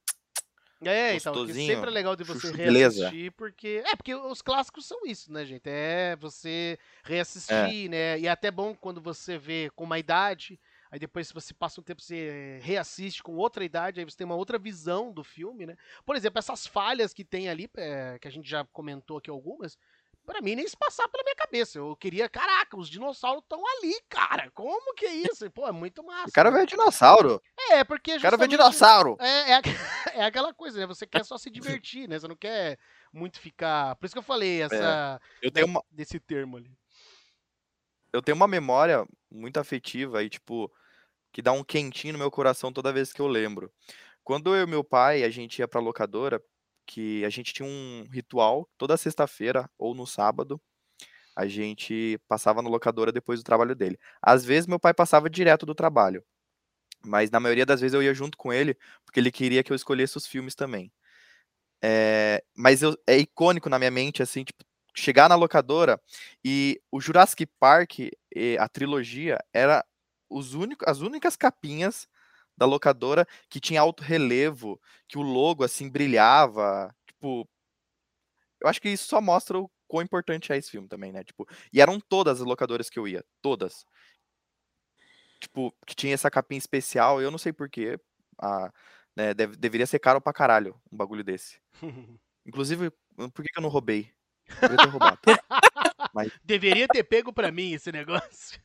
é, então, que sempre é legal de você reassistir, porque. É, porque os clássicos são isso, né, gente? É você é. reassistir, é. né? E é até bom quando você vê com uma idade, aí depois, se você passa um tempo, você reassiste com outra idade, aí você tem uma outra visão do filme, né? Por exemplo, essas falhas que tem ali, é, que a gente já comentou aqui algumas, Pra mim, nem se passar pela minha cabeça. Eu queria, caraca, os dinossauros estão ali, cara. Como que é isso? Pô, é muito massa. O cara né? vê dinossauro. É, porque. O cara vê dinossauro. É, é, é, aquela coisa, né? Você quer só se divertir, né? Você não quer muito ficar. Por isso que eu falei essa. É. Eu tenho uma... Desse termo ali. Eu tenho uma memória muito afetiva e, tipo, que dá um quentinho no meu coração toda vez que eu lembro. Quando eu e meu pai, a gente ia pra locadora, que a gente tinha um ritual toda sexta-feira ou no sábado. A gente passava na locadora depois do trabalho dele. Às vezes meu pai passava direto do trabalho, mas na maioria das vezes eu ia junto com ele, porque ele queria que eu escolhesse os filmes também. É, mas eu, é icônico na minha mente, assim, tipo, chegar na locadora e o Jurassic Park, a trilogia, era os únicos, as únicas capinhas da locadora que tinha alto relevo, que o logo assim brilhava, tipo, eu acho que isso só mostra o quão importante é esse filme também, né? Tipo, e eram todas as locadoras que eu ia, todas. Tipo, que tinha essa capinha especial, eu não sei porquê, a, né, deve, deveria ser caro pra caralho um bagulho desse. Inclusive, por que, que eu não roubei? Deveria ter roubado. Mas... Deveria ter pego pra mim esse negócio.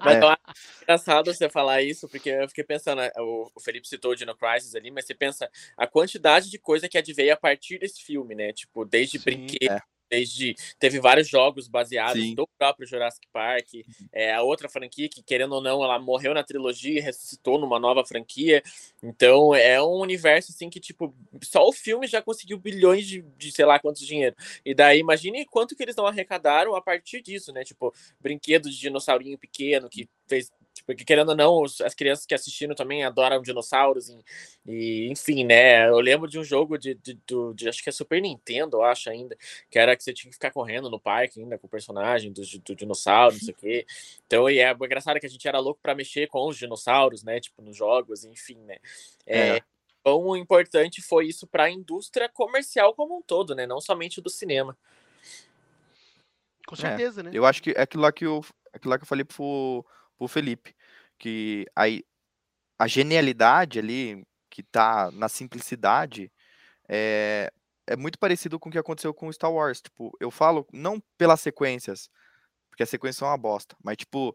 Mas é. eu acho engraçado você falar isso, porque eu fiquei pensando, né, o, Felipe citou o Dino Crisis ali, mas você pensa a quantidade de coisa que adveio a partir desse filme, né? Tipo, desde brinquedos, é desde teve vários jogos baseados Sim. do próprio Jurassic Park, é a outra franquia que querendo ou não ela morreu na trilogia e ressuscitou numa nova franquia. Então é um universo assim que tipo só o filme já conseguiu bilhões de, de sei lá quantos dinheiro. E daí imagine quanto que eles não arrecadaram a partir disso, né? Tipo brinquedo de dinossaurinho pequeno que fez porque querendo ou não, as crianças que assistiram também adoram dinossauros. E, e enfim, né? Eu lembro de um jogo de, de, de, de, acho que é Super Nintendo, eu acho ainda, que era que você tinha que ficar correndo no parque ainda com o personagem do, do dinossauro, não sei o quê. Então, e é engraçado que a gente era louco para mexer com os dinossauros, né? Tipo, nos jogos, enfim, né? É, é. Quão importante foi isso para a indústria comercial como um todo, né? Não somente do cinema. Com certeza, é, né? Eu acho que é aquilo lá que eu, aquilo lá que eu falei pro, pro Felipe que a, a genialidade ali, que tá na simplicidade, é, é muito parecido com o que aconteceu com Star Wars. Tipo, eu falo não pelas sequências, porque a sequência é uma bosta, mas tipo,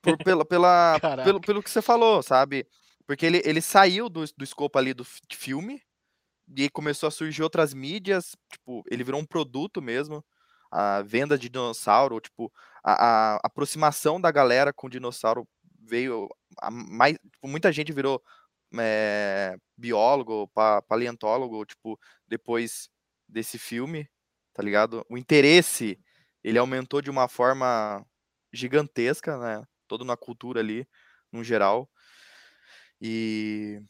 por, pela, pela, pelo, pelo que você falou, sabe? Porque ele, ele saiu do, do escopo ali do filme e começou a surgir outras mídias, tipo, ele virou um produto mesmo, a venda de dinossauro, tipo, a, a aproximação da galera com o dinossauro veio a mais tipo, muita gente virou é, biólogo, pa, paleontólogo, tipo, depois desse filme, tá ligado? O interesse, ele aumentou de uma forma gigantesca, né? Todo na cultura ali, no geral. E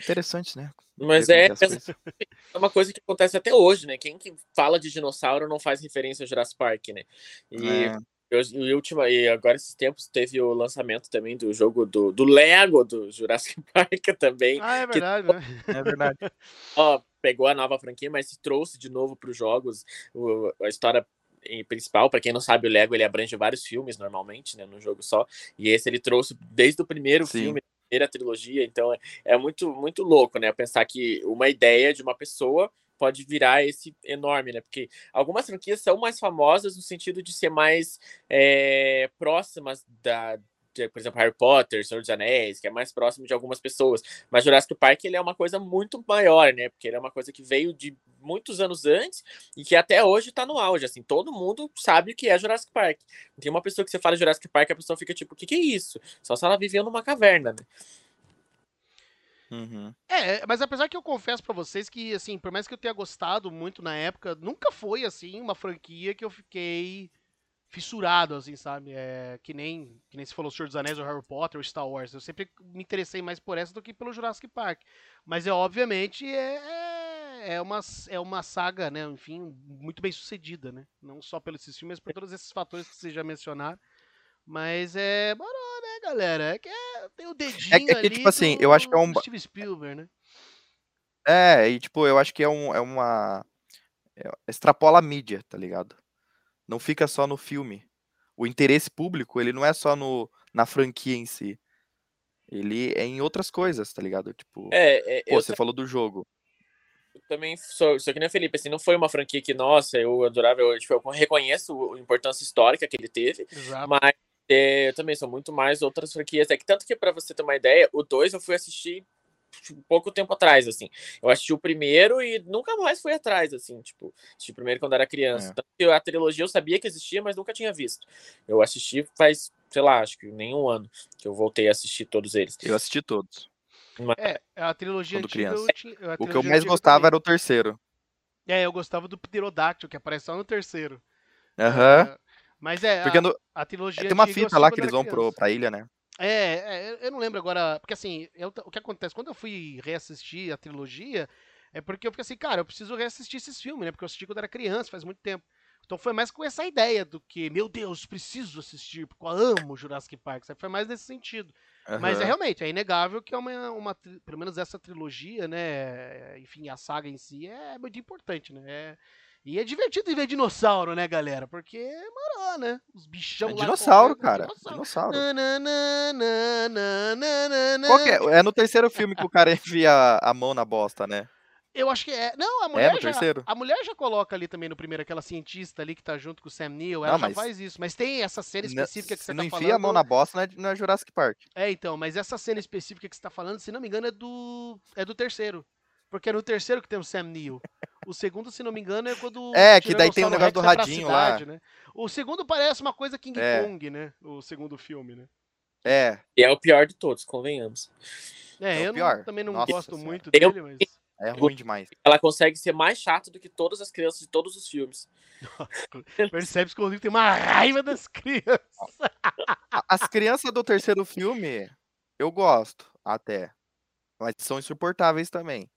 interessante, né? Mas é, é uma coisa que acontece até hoje, né? Quem que fala de dinossauro não faz referência ao Jurassic Park, né? E é. E, última, e agora esses tempos teve o lançamento também do jogo do, do Lego do Jurassic Park também. Ah, é verdade, que, né? É verdade. ó, pegou a nova franquia, mas trouxe de novo para os jogos o, a história principal. Para quem não sabe, o Lego ele abrange vários filmes normalmente, né, no jogo só. E esse ele trouxe desde o primeiro Sim. filme, primeira trilogia. Então é, é muito muito louco, né? Pensar que uma ideia de uma pessoa pode virar esse enorme, né? Porque algumas franquias são mais famosas no sentido de ser mais é, próximas da, por exemplo, Harry Potter, Senhor dos Anéis, que é mais próximo de algumas pessoas. Mas Jurassic Park ele é uma coisa muito maior, né? Porque ele é uma coisa que veio de muitos anos antes e que até hoje tá no auge. Assim, todo mundo sabe o que é Jurassic Park. Tem uma pessoa que você fala Jurassic Park, a pessoa fica tipo, o que, que é isso? Só se ela vivia numa caverna, né? Uhum. É, mas apesar que eu confesso pra vocês que, assim, por mais que eu tenha gostado muito na época, nunca foi, assim, uma franquia que eu fiquei fissurado, assim, sabe? É, que nem que nem se falou Senhor dos Anéis, ou Harry Potter, ou Star Wars. Eu sempre me interessei mais por essa do que pelo Jurassic Park. Mas é obviamente é, é, é uma, é uma saga, né? Enfim, muito bem sucedida, né? Não só pelos filmes, mas por todos esses fatores que vocês já mencionaram. Mas é. Bora, né, galera? É que é, tem o dedinho É que, ali tipo assim, do- eu acho que é um. Steve Spielberg, né? É, e tipo, eu acho que é, um, é uma. é- extrapola a mídia, tá ligado? Não fica só no filme. O interesse público, ele não é só no, na franquia em si. Ele é em outras coisas, tá ligado? Tipo, É, é, pô, você falou do jogo. também sou, sou que nem o Felipe, assim, não foi uma franquia que, nossa, eu adorava, eu, tipo, eu reconheço a importância histórica que ele teve, Exato. mas é, eu também sou muito mais outras franquias. É que tanto que, pra você ter uma ideia, o 2 eu fui assistir tipo, pouco tempo atrás, assim. Eu assisti o primeiro e nunca mais fui atrás, assim, tipo, assisti o primeiro quando era criança. É. Tanto que a trilogia eu sabia que existia, mas nunca tinha visto. Eu assisti faz, sei lá, acho que nem um ano que eu voltei a assistir todos eles. Eu assisti todos. É, a trilogia Quando antiga criança. eu a O que eu mais gostava também. era o terceiro. É, eu gostava do Pterodáctilo, que aparece só no terceiro. Aham. É, mas é, Porque a, no- a trilogia tem uma fita lá assisti que eles vão pro, pra ilha, né? É, é, eu não lembro agora, porque assim, eu- o que acontece, quando eu fui reassistir a trilogia, é porque eu fiquei assim, cara, eu preciso reassistir esses filmes, né, porque eu assisti quando era criança, faz muito tempo. Então foi mais com essa ideia do que, meu Deus, preciso assistir, porque eu amo Jurassic Park, sabe? Foi mais nesse sentido. Mas é realmente, é inegável que é uma, uma pelo menos essa trilogia, né, enfim, a saga em si é muito importante, né? É- e é divertido ver dinossauro, né, galera? Porque, mano, né? Os bichão É lá dinossauro, correndo, cara. dinossauro. Dinossauro. Nananana, Qual que é? É no terceiro filme que o cara enfia a mão na bosta, né? Eu acho que é. Não, a mulher no já. terceiro? A mulher já coloca ali também no primeiro aquela cientista ali que tá junto com o Sam Neill. Ela Não, já faz isso. Mas tem essa cena Não- específica que se você não tá enfia falando. a mão na bosta, não é, não é Jurassic Park. É, então, mas essa cena específica que você tá falando, se não me engano, é do. É do terceiro. Porque é no terceiro que tem o Sam Neill. O segundo, se não me engano, é quando. É, o que daí tem o Tiranossauro negócio do pra radinho lá. cidade, Né? O segundo parece uma coisa King É. Kong, né? O segundo filme, né? É, E é o pior de todos, convenhamos. É, É o eu não- pior. também não Nossa gosto Senhora. muito dele, mas. é ruim demais. Ela consegue ser mais chata do que todas as crianças de todos os filmes. Percebe que o Rodrigo tem uma raiva das crianças. As crianças do terceiro filme, eu gosto, até. Mas são insuportáveis também.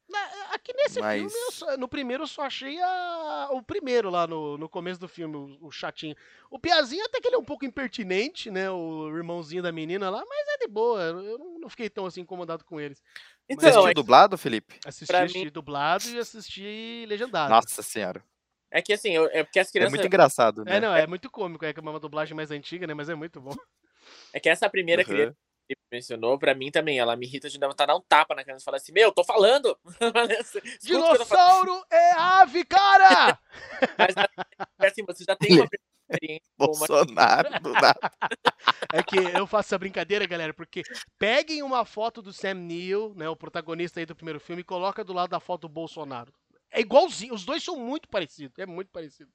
Aqui nesse filme, eu Mas- só- no primeiro eu só achei a- o primeiro lá no, no começo do filme, o, o chatinho. O Piazinho até que ele é um pouco impertinente, né? O irmãozinho da menina lá, mas é de boa. Eu não, não fiquei tão assim incomodado com eles. Você Então, assistiu é, dublado, Felipe? Assisti, assisti mim- dublado e assisti legendado. Nossa senhora. é que assim, eu- é porque as É crianças. muito engraçado, né? É, não, é muito cômico, é que é uma dublagem mais antiga, né? Mas é muito bom. É que essa primeira Uhum. criança mencionou, pra mim também, ela me irrita de vontade de dar um tapa na criança e falar assim: Meu, tô falando! Falando. Dinossauro é ave, cara! Mas assim, você já tem uma experiência uma Bolsonaro, do nada. É que eu faço essa brincadeira, galera, porque peguem uma foto do Sam Neill, né, o protagonista aí do primeiro filme, e coloca do lado da foto do Bolsonaro. É igualzinho, os dois são muito parecidos, é muito parecido.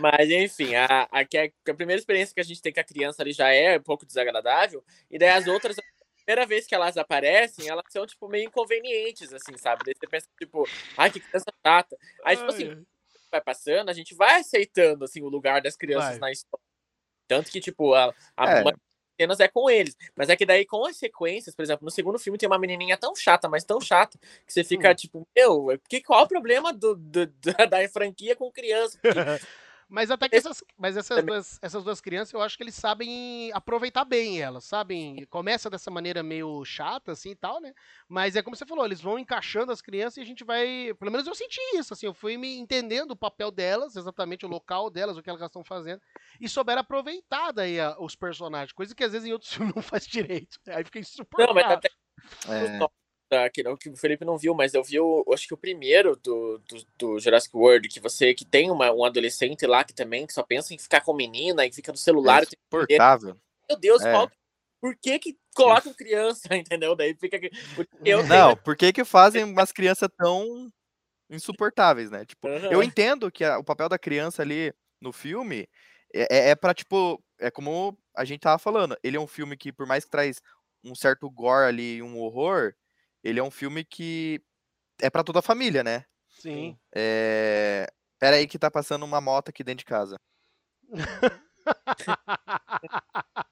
Mas enfim, a, a, que a, primeira experiência que a gente tem com a criança ali já é um pouco desagradável, e daí as outras, a primeira vez que elas aparecem, elas são, tipo, meio inconvenientes, assim, sabe? Daí você pensa, tipo, ai, que criança chata. Aí, tipo assim, Ai, vai passando, a gente vai aceitando, assim, o lugar das crianças Vai. na história. Tanto que, tipo, a, a É. das cenas é com eles. Mas é que daí, com as sequências, por exemplo, no segundo filme tem uma menininha tão chata, mas tão chata, que você fica, Hum. tipo, meu, que, qual o problema do, do- da, da franquia com criança? Mas até que essas, mas essas duas, essas duas crianças, eu acho que eles sabem aproveitar bem elas, sabem? Começa dessa maneira meio chata, assim, e tal, né? Mas é como você falou, eles vão encaixando as crianças e a gente vai... Pelo menos eu senti isso, assim, eu fui me entendendo o papel delas, exatamente o local delas, o que elas estão fazendo, e souberam aproveitar daí a- os personagens, coisa que às vezes em outros filmes não faz direito. Aí fica Não, insuportável. mas até É, da- que, não- que o Felipe não viu, mas eu vi, o, acho que o primeiro do, do, do Jurassic World, que você que tem uma, um adolescente lá que também que só pensa em ficar com menina e fica no celular. é insuportável. meu Deus, É. qual- por que que colocam criança, entendeu? Daí fica eu Não, por que que fazem umas crianças tão insuportáveis, né? Tipo, Aham. eu entendo que a- o papel da criança ali no filme é, é, é pra, tipo, é como a gente tava falando, ele é um filme que, por mais que traz um certo gore ali, um horror, ele é um filme que é pra toda a família, né? Sim. É... Pera aí que tá passando uma moto aqui dentro de casa.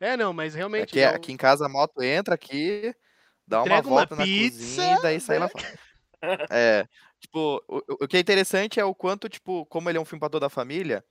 é, não, mas realmente. Aqui, não- aqui em casa a moto entra aqui, dá uma Entrega uma volta na pizza, cozinha e daí sai lá né? fora. É, tipo, o, o- que é interessante é o quanto, tipo, como ele é um filme pra toda a família,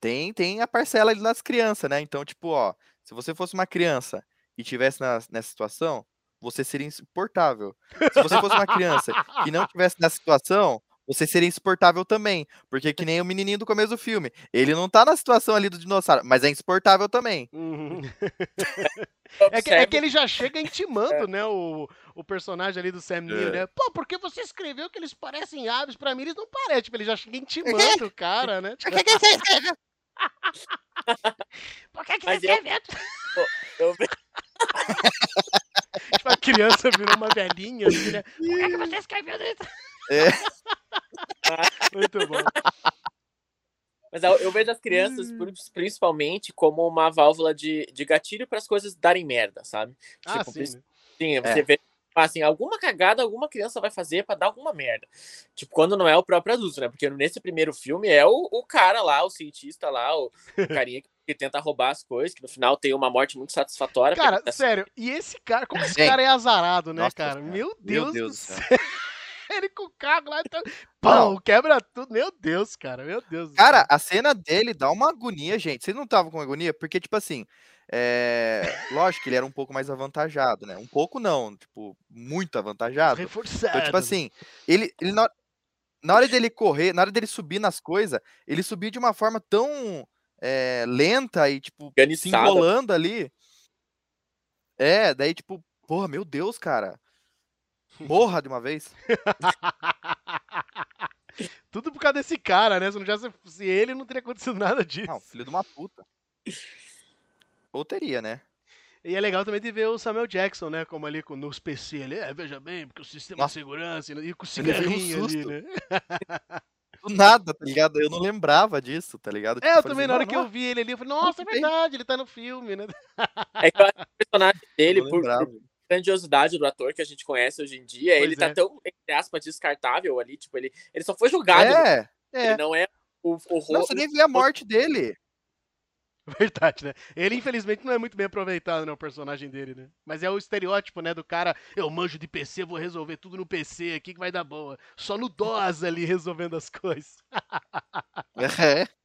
tem, tem a parcela ali das crianças, né? Então, tipo, ó, se você fosse uma criança e tivesse na- nessa situação, você seria insuportável. Se você fosse uma criança que não tivesse nessa situação, você seria insuportável também. Porque que nem o menininho do começo do filme. Ele não tá na situação ali do dinossauro, mas é insuportável também. Uhum. É que, é que ele já chega intimando, né, o, o personagem ali do Sam Neill, É. né? Pô, porque você escreveu que eles parecem aves, pra mim eles não parecem. Tipo, ele já chega intimando o cara, né? Tipo, Por que, que você eu- escreveu? eu a criança virou uma velhinha, assim, né? Por que, que você escreveu isso? É. Muito bom. Mas eu, vejo as crianças, Hum. pri- principalmente, como uma válvula de, de gatilho para as coisas darem merda, sabe? Ah, Tipo, sim. né? Sim, você vê, assim, alguma cagada alguma criança vai fazer pra dar alguma merda. Tipo, quando não é o próprio adulto, né? Porque nesse primeiro filme é o, o cara lá, o cientista lá, o, o carinha que, que tenta roubar as coisas, que no final tem uma morte muito satisfatória. Cara, porque- sério, e esse cara, como esse cara é azarado, né, Nossa cara? Senhora. Meu Deus, Meu Deus do céu. céu. Ele com o carro lá, então, pão, quebra tudo. Meu Deus, cara, meu Deus. Cara, céu. a cena dele dá uma agonia, gente. Vocês não estavam com agonia? Porque, tipo assim, é... lógico que ele era um pouco mais avantajado, né? Um pouco não, tipo, muito avantajado. reforçado. Então, tipo assim, ele, ele na, na hora dele correr, na hora dele subir nas coisas, ele subia de uma forma tão é, lenta e, tipo, se enrolando ali. É, daí, tipo, porra, meu Deus, cara. Morra de uma vez. Tudo por causa desse cara, né? Se não se ele, não teria acontecido nada disso. Não, filho de uma puta. Ou teria, né? E é legal também de ver o Samuel Jackson, né? Como ali com, nos PC ali. É, veja bem, porque o sistema Nossa. de segurança e com o levei um cigarrinho ali, né? Do nada, tá ligado? Eu não lembrava disso, tá ligado? É, eu falei também, assim, na hora "Mano, que eu vi ele ali, eu falei, nossa, é verdade, ele tá no filme, né? É que eu acho que o personagem dele, eu por, lembrava." por grandiosidade do ator que a gente conhece hoje em dia, ele Pois tá é. tão, entre aspas, descartável ali. Tipo, ele, ele só foi julgado. É, É, Ele não é o, o não, você nem vê a morte dele. verdade, né? Ele, infelizmente, não é muito bem aproveitado, né, o personagem dele, né? Mas é o estereótipo, né, do cara, eu manjo de PC, vou resolver tudo no PC aqui que vai dar boa. Só no DOS ali resolvendo as coisas. É.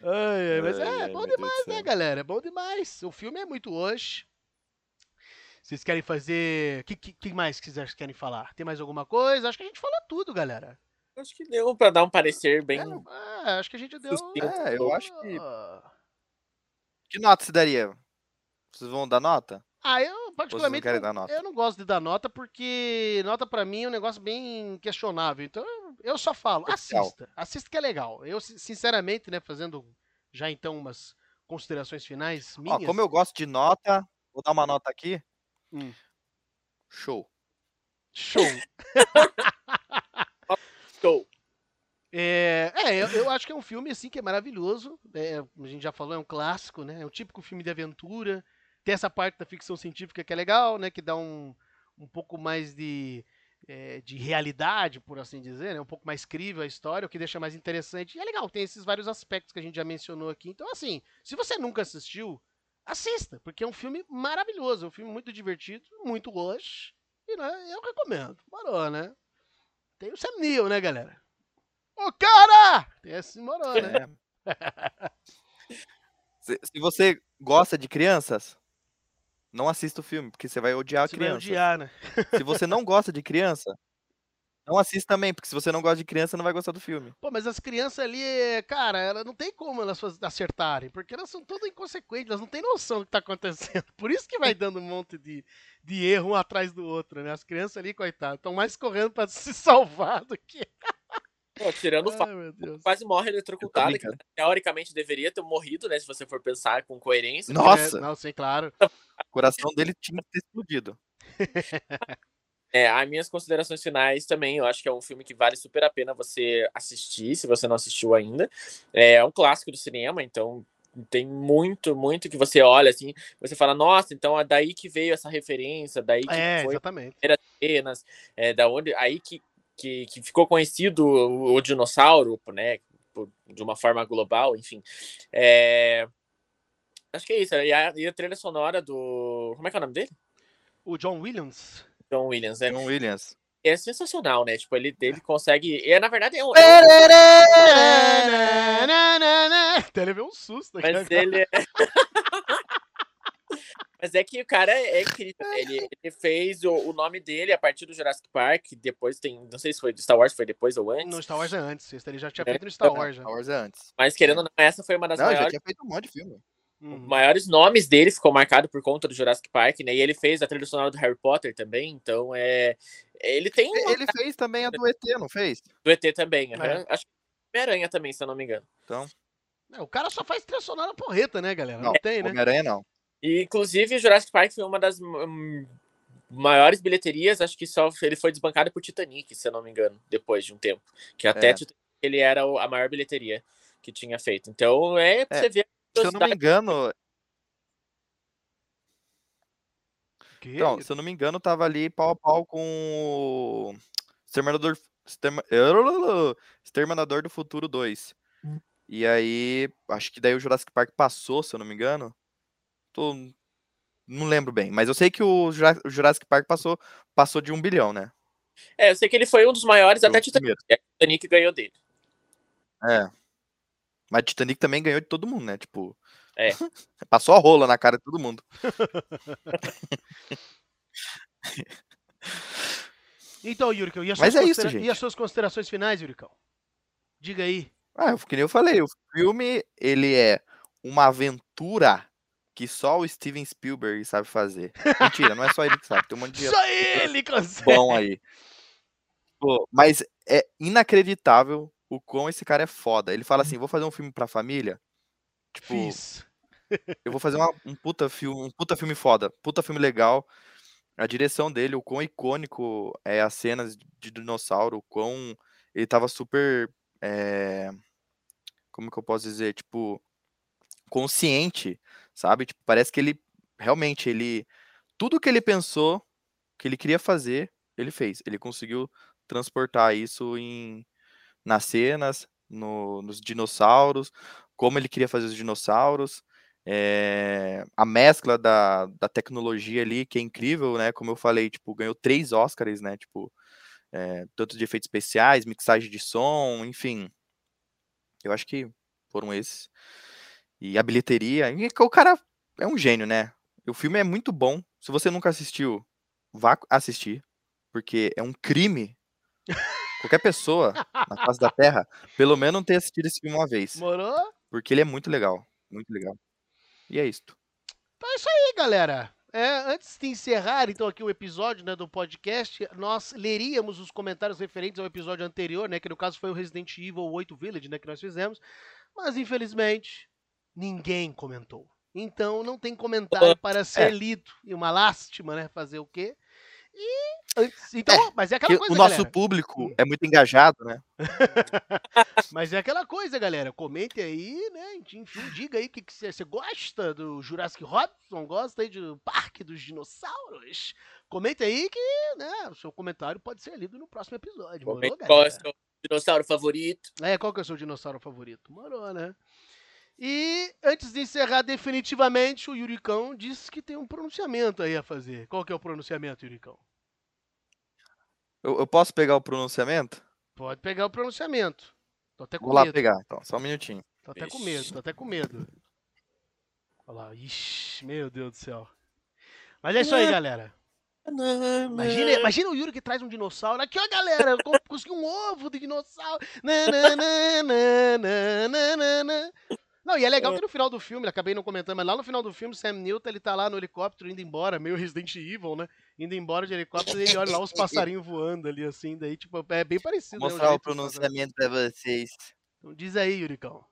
Ai, mas é, ai, bom demais, né, galera? É bom demais. O filme é muito hoje. Vocês querem fazer. O que, que, que mais que vocês querem falar? Tem mais alguma coisa? Acho que a gente falou tudo, galera. Acho que deu pra dar um parecer bem. É, acho que a gente deu. Sucinto. É, eu acho que. Que nota se daria? Vocês vão dar nota? Ah, eu Ou vocês não particularmente. não- dar nota? Eu não gosto de dar nota porque nota pra mim é um negócio bem questionável. Então eu- só falo, assista. Assista que é legal. Eu, sin- sinceramente, né, fazendo já então umas considerações finais Ó, minhas. como eu gosto de nota, vou dar uma nota aqui. Hum. Show. Show. Show. É, é, eu, eu acho que é um filme assim que é maravilhoso. é, a gente já falou, é um clássico, né? É um típico filme de aventura. Tem essa parte da ficção científica que é legal, né? Que dá um, um pouco mais de, é, de realidade, por assim dizer, né? Um pouco mais crível a história, o que deixa mais interessante. E é legal, tem esses vários aspectos que a gente já mencionou aqui. Então, assim, se você nunca assistiu, assista, porque é um filme maravilhoso, é um filme muito divertido, muito hoje. E né, eu recomendo. Morou, né? Tem o Sam Neill, né, galera? Ô, cara! Tem esse morou, né? É. se, se você gosta de crianças, não assista o filme, porque você vai odiar a Você vai criança. odiar, né? Se você não gosta de criança, não assista também, porque se você não gosta de criança, não vai gostar do filme. Pô, mas as crianças ali, é, cara, ela não tem como elas acertarem, porque elas são todas inconsequentes, elas não têm noção do que tá acontecendo. Por isso que vai dando um monte de, de erro um atrás do outro, né? As crianças ali, coitadas, estão mais correndo pra se salvar do que. Pô, tirando o fato Ai, meu Deus. quase morre eletrocutado, que teoricamente deveria ter morrido, né? Se você for pensar com coerência. Nossa, É, não, sim, claro. o coração dele tinha que ter explodido. É, as minhas considerações finais também, eu acho que é um filme que vale super a pena você assistir, se você não assistiu ainda. É um clássico do cinema, então tem muito, muito que você olha assim, você fala, nossa, então é daí que veio essa referência, daí que É, foi exatamente. cenas, é da onde aí que, que, que ficou conhecido o, o dinossauro, né, por- de uma forma global, enfim. É, acho que é isso. E a, e a trilha sonora do, como é que é o nome dele? O John Williams. John Williams, é, John Williams. é sensacional, né? Tipo, ele, ele consegue, é, na verdade é um, Até ele veio um susto aqui. mas ele é- Mas é que o cara é incrível. Ele, ele fez o, o nome dele a partir do Jurassic Park. Depois tem. Não sei se foi do Star Wars, foi depois ou antes. No Star Wars é antes. Esse ele já tinha É, feito no Star Wars. Já. Star Wars é antes. Mas querendo ou não, essa foi uma das Não, já maiores. tinha feito um monte de filme. Uhum. maiores nomes dele ficou marcado por conta do Jurassic Park, né? E ele fez a trilha sonora do Harry Potter também, então é. Ele tem uma Ele fez também a do ET, não fez? do ET também. É. acho que Homem-Aranha também, se eu não me engano. É, o cara só faz trilha sonora porreta, né, galera? Não, Não, tem, né? Homem-Aranha não. E inclusive Jurassic Park foi uma das hum, maiores bilheterias, acho que só ele foi desbancado por Titanic, se eu não me engano, depois de um tempo. Que até É. Titanic, ele era a maior bilheteria que tinha feito. Então é pra É, você ver Se eu não me engano, Que então, se eu não me engano, tava ali pau a pau com o Exterminador, Exterma- Exterminador do Futuro 2. Hum. E aí, acho que daí o Jurassic Park passou, se eu não me engano. Tô... Não lembro bem, mas eu sei que o Jura- o Jurassic Park passou, passou de um bilhão, né? É, eu sei que ele foi um dos maiores, O até Titanic. primeiro. É, Titanic ganhou dele. É. Mas Titanic também ganhou de todo mundo, né? Tipo. É. Passou a rola na cara de todo mundo. Então, Yurikão, e as, Mas suas é isso, considera- e as suas considerações finais, Yurikão? Diga aí. Ah, que nem eu falei, o filme, ele é uma aventura que só o Steven Spielberg sabe fazer. Mentira, não é só ele que sabe, tem um monte de Só ele consegue. bom aí. Pô, mas é inacreditável o quão esse cara é foda. Ele fala assim, vou fazer um filme pra família. Tipo, Fiz. eu vou fazer uma- um, puta filme, um puta filme foda, puta filme legal. A direção dele, o quão icônico é as cenas de dinossauro, o quão ele tava super. é, como que eu posso dizer? Tipo, consciente, sabe? Tipo, parece que ele realmente ele. Tudo que ele pensou, que ele queria fazer, ele fez. Ele conseguiu transportar isso em, nas cenas, no- nos dinossauros, como ele queria fazer os dinossauros é, a mescla da, da tecnologia ali, que é incrível, né? Como eu falei, tipo, ganhou três Oscars, né? Tipo, é, tanto de efeitos especiais, mixagem de som, enfim. Eu acho que foram esses. E a bilheteria. e O cara é um gênio, né? O filme é muito bom. Se você nunca assistiu, vá assistir. Porque é um crime. Qualquer pessoa na face da Terra, pelo menos ter assistido esse filme uma vez. Morou? Porque ele é muito legal. Muito legal. E é isto. Então é isso aí, galera. É, antes de encerrar, então, aqui o episódio né, do podcast, nós leríamos os comentários referentes ao episódio anterior, né? Que no caso foi o Resident Evil 8 Village, né? Que nós fizemos. Mas, infelizmente, ninguém comentou. Então, não tem comentário para ser lido. E uma lástima, né? Fazer o quê? E antes. Então, mas é aquela Que coisa, o nosso galera. público é muito engajado, né? Mas é aquela coisa, galera. Comente aí, né? Enfim, diga aí o que você você gosta do Jurassic Robson, gosta aí do Parque dos Dinossauros. Comente aí que, né, o seu comentário pode ser lido no próximo episódio. Morou, Comente Qual é o seu dinossauro favorito? É, qual que é o seu dinossauro favorito? Morou, né? E antes de encerrar definitivamente, o Yuricão disse que tem um pronunciamento aí a fazer. Qual que é o pronunciamento, Yuricão? Eu, eu posso pegar o pronunciamento? Pode pegar o pronunciamento. Tô até com Vou lá medo. pegar, então. Só um minutinho. Tô até com medo, tô até com medo. Olha lá, ixi, meu Deus do céu. Mas é isso aí, galera. Imagina, imagina o Yuri que traz um dinossauro. Aqui, ó, galera, eu co- consegui um ovo de dinossauro. Não, e é legal que no final do filme, acabei não comentando, mas lá no final do filme, Sam Newton, ele tá lá no helicóptero indo embora, meio Resident Evil, né? Indo embora de helicóptero e ele olha lá os passarinhos voando ali, assim, daí, tipo, é bem parecido. Vou né, mostrar o que eles fazem. pronunciamento pra vocês. Então diz aí, Yuricão.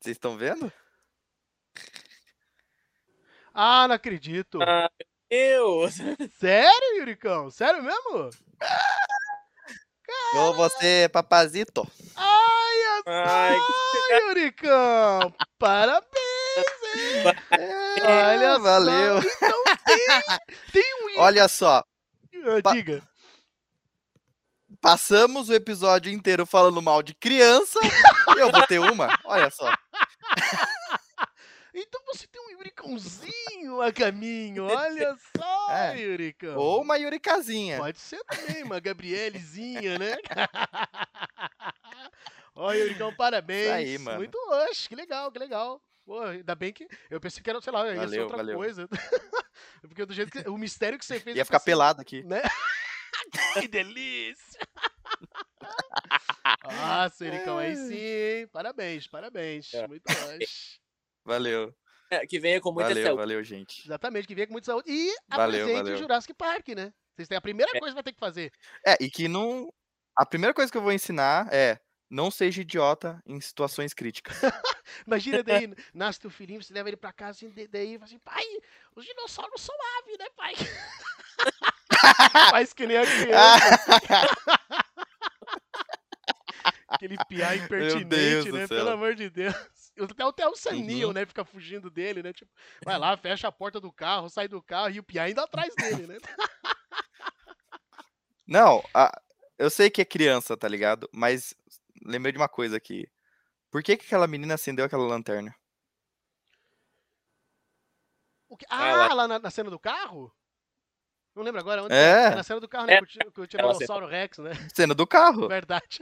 Vocês estão vendo? Ah, não acredito. Ah, Eu! Sério, Yuricão? Sério mesmo? Ou você, papazito? Ai, Ai, ai, Yuricão! Parabéns, hein? Olha É, valeu. Então tem, tem um... Olha só, Ah, pa- Diga. passamos o episódio inteiro falando mal de criança e eu vou ter uma. Olha só. Então você tem um Yuricãozinho a caminho. Olha só, É. Yuricão. Ou uma Yurikazinha. Pode ser também, uma Gabrielezinha, né? Ó, Yuricão, parabéns. Isso aí, mano. Muito oxe, que legal, que legal. Pô, ainda bem que. Eu pensei que era, sei lá, ia ser outra valeu. coisa. Porque do jeito que. O mistério que você fez. Ia ficar pensei, pelado aqui. Né? que delícia! Nossa, Yuricão, aí sim, hein? Parabéns, parabéns. É. Muito oxe. Valeu. É, que venha com muita Valeu, saúde. valeu, gente. Exatamente, que venha com muita saúde. E Valeu, apresente valeu. o Jurassic Park, né? Vocês têm a primeira É. coisa que vai ter que fazer. É, e que não. A primeira coisa que eu vou ensinar é não seja idiota em situações críticas. Imagina daí, nasce teu filhinho, você leva ele pra casa, assim, de- daí fala assim, pai, os dinossauros são aves, né, pai? Faz que nem a criança, aquele piá impertinente, né? Pelo amor de Deus. Até, até o Sam Uhum. Né, fica fugindo dele, né? Tipo, vai lá, fecha a porta do carro, sai do carro e o piá ainda atrás dele, né? Não, a- eu sei que é criança, tá ligado? Mas lembrei de uma coisa aqui. Por que, que aquela menina acendeu aquela lanterna? O que- Ah, Ah, lá- na, na cena do carro? Não lembro agora onde. É. na cena do carro, né? É. Com o Ela Tiranossauro Rex, né? Cena do carro. Verdade.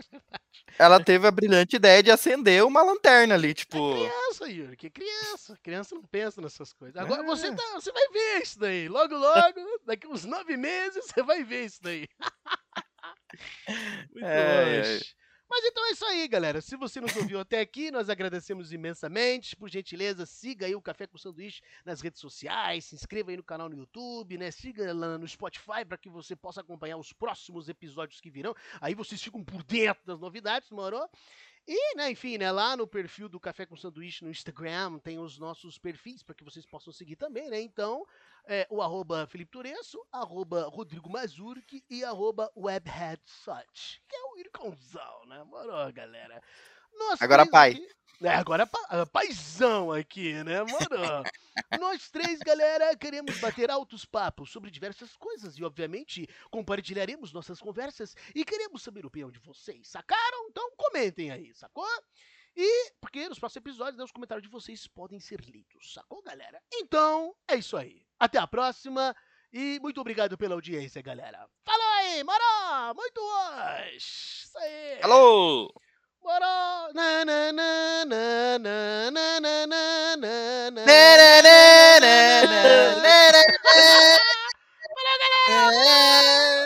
Ela teve a brilhante ideia de acender uma lanterna ali, tipo. Criança, Yuri, que criança. Criança não pensa nessas coisas. Agora É. você, tá, você vai ver isso daí. Logo, logo, daqui uns nove meses, você vai ver isso daí. Muito ai. Mas então é isso aí, galera. Se você nos ouviu até aqui, nós agradecemos imensamente. Por gentileza, siga aí o Café com Sanduíche nas redes sociais, se inscreva aí no canal no YouTube, né? Siga lá no Spotify para que você possa acompanhar os próximos episódios que virão. Aí vocês ficam por dentro das novidades, moro? E, né, enfim, né, lá no perfil do Café com Sanduíche no Instagram tem os nossos perfis para que vocês possam seguir também, né? Então, é, o arroba Felipe Turesso, arroba Rodrigo Mazurki e arroba WebheadSut, que é o Ircãozão, né? Morou, galera. Nós Agora pai. aqui- É, agora pa, ah, paizão aqui, né, mano? Nós três, galera, queremos bater altos papos sobre diversas coisas e, obviamente, compartilharemos nossas conversas e queremos saber a opinião de vocês, sacaram? Então comentem aí, sacou? E, porque nos próximos episódios, né, os comentários de vocês podem ser lidos, sacou, galera? Então, é isso aí. Até a próxima e muito obrigado pela audiência, galera. Falou aí, moro! Muito hoje! Isso aí! Alô! What up? Na na na na na na na na na na na na na na na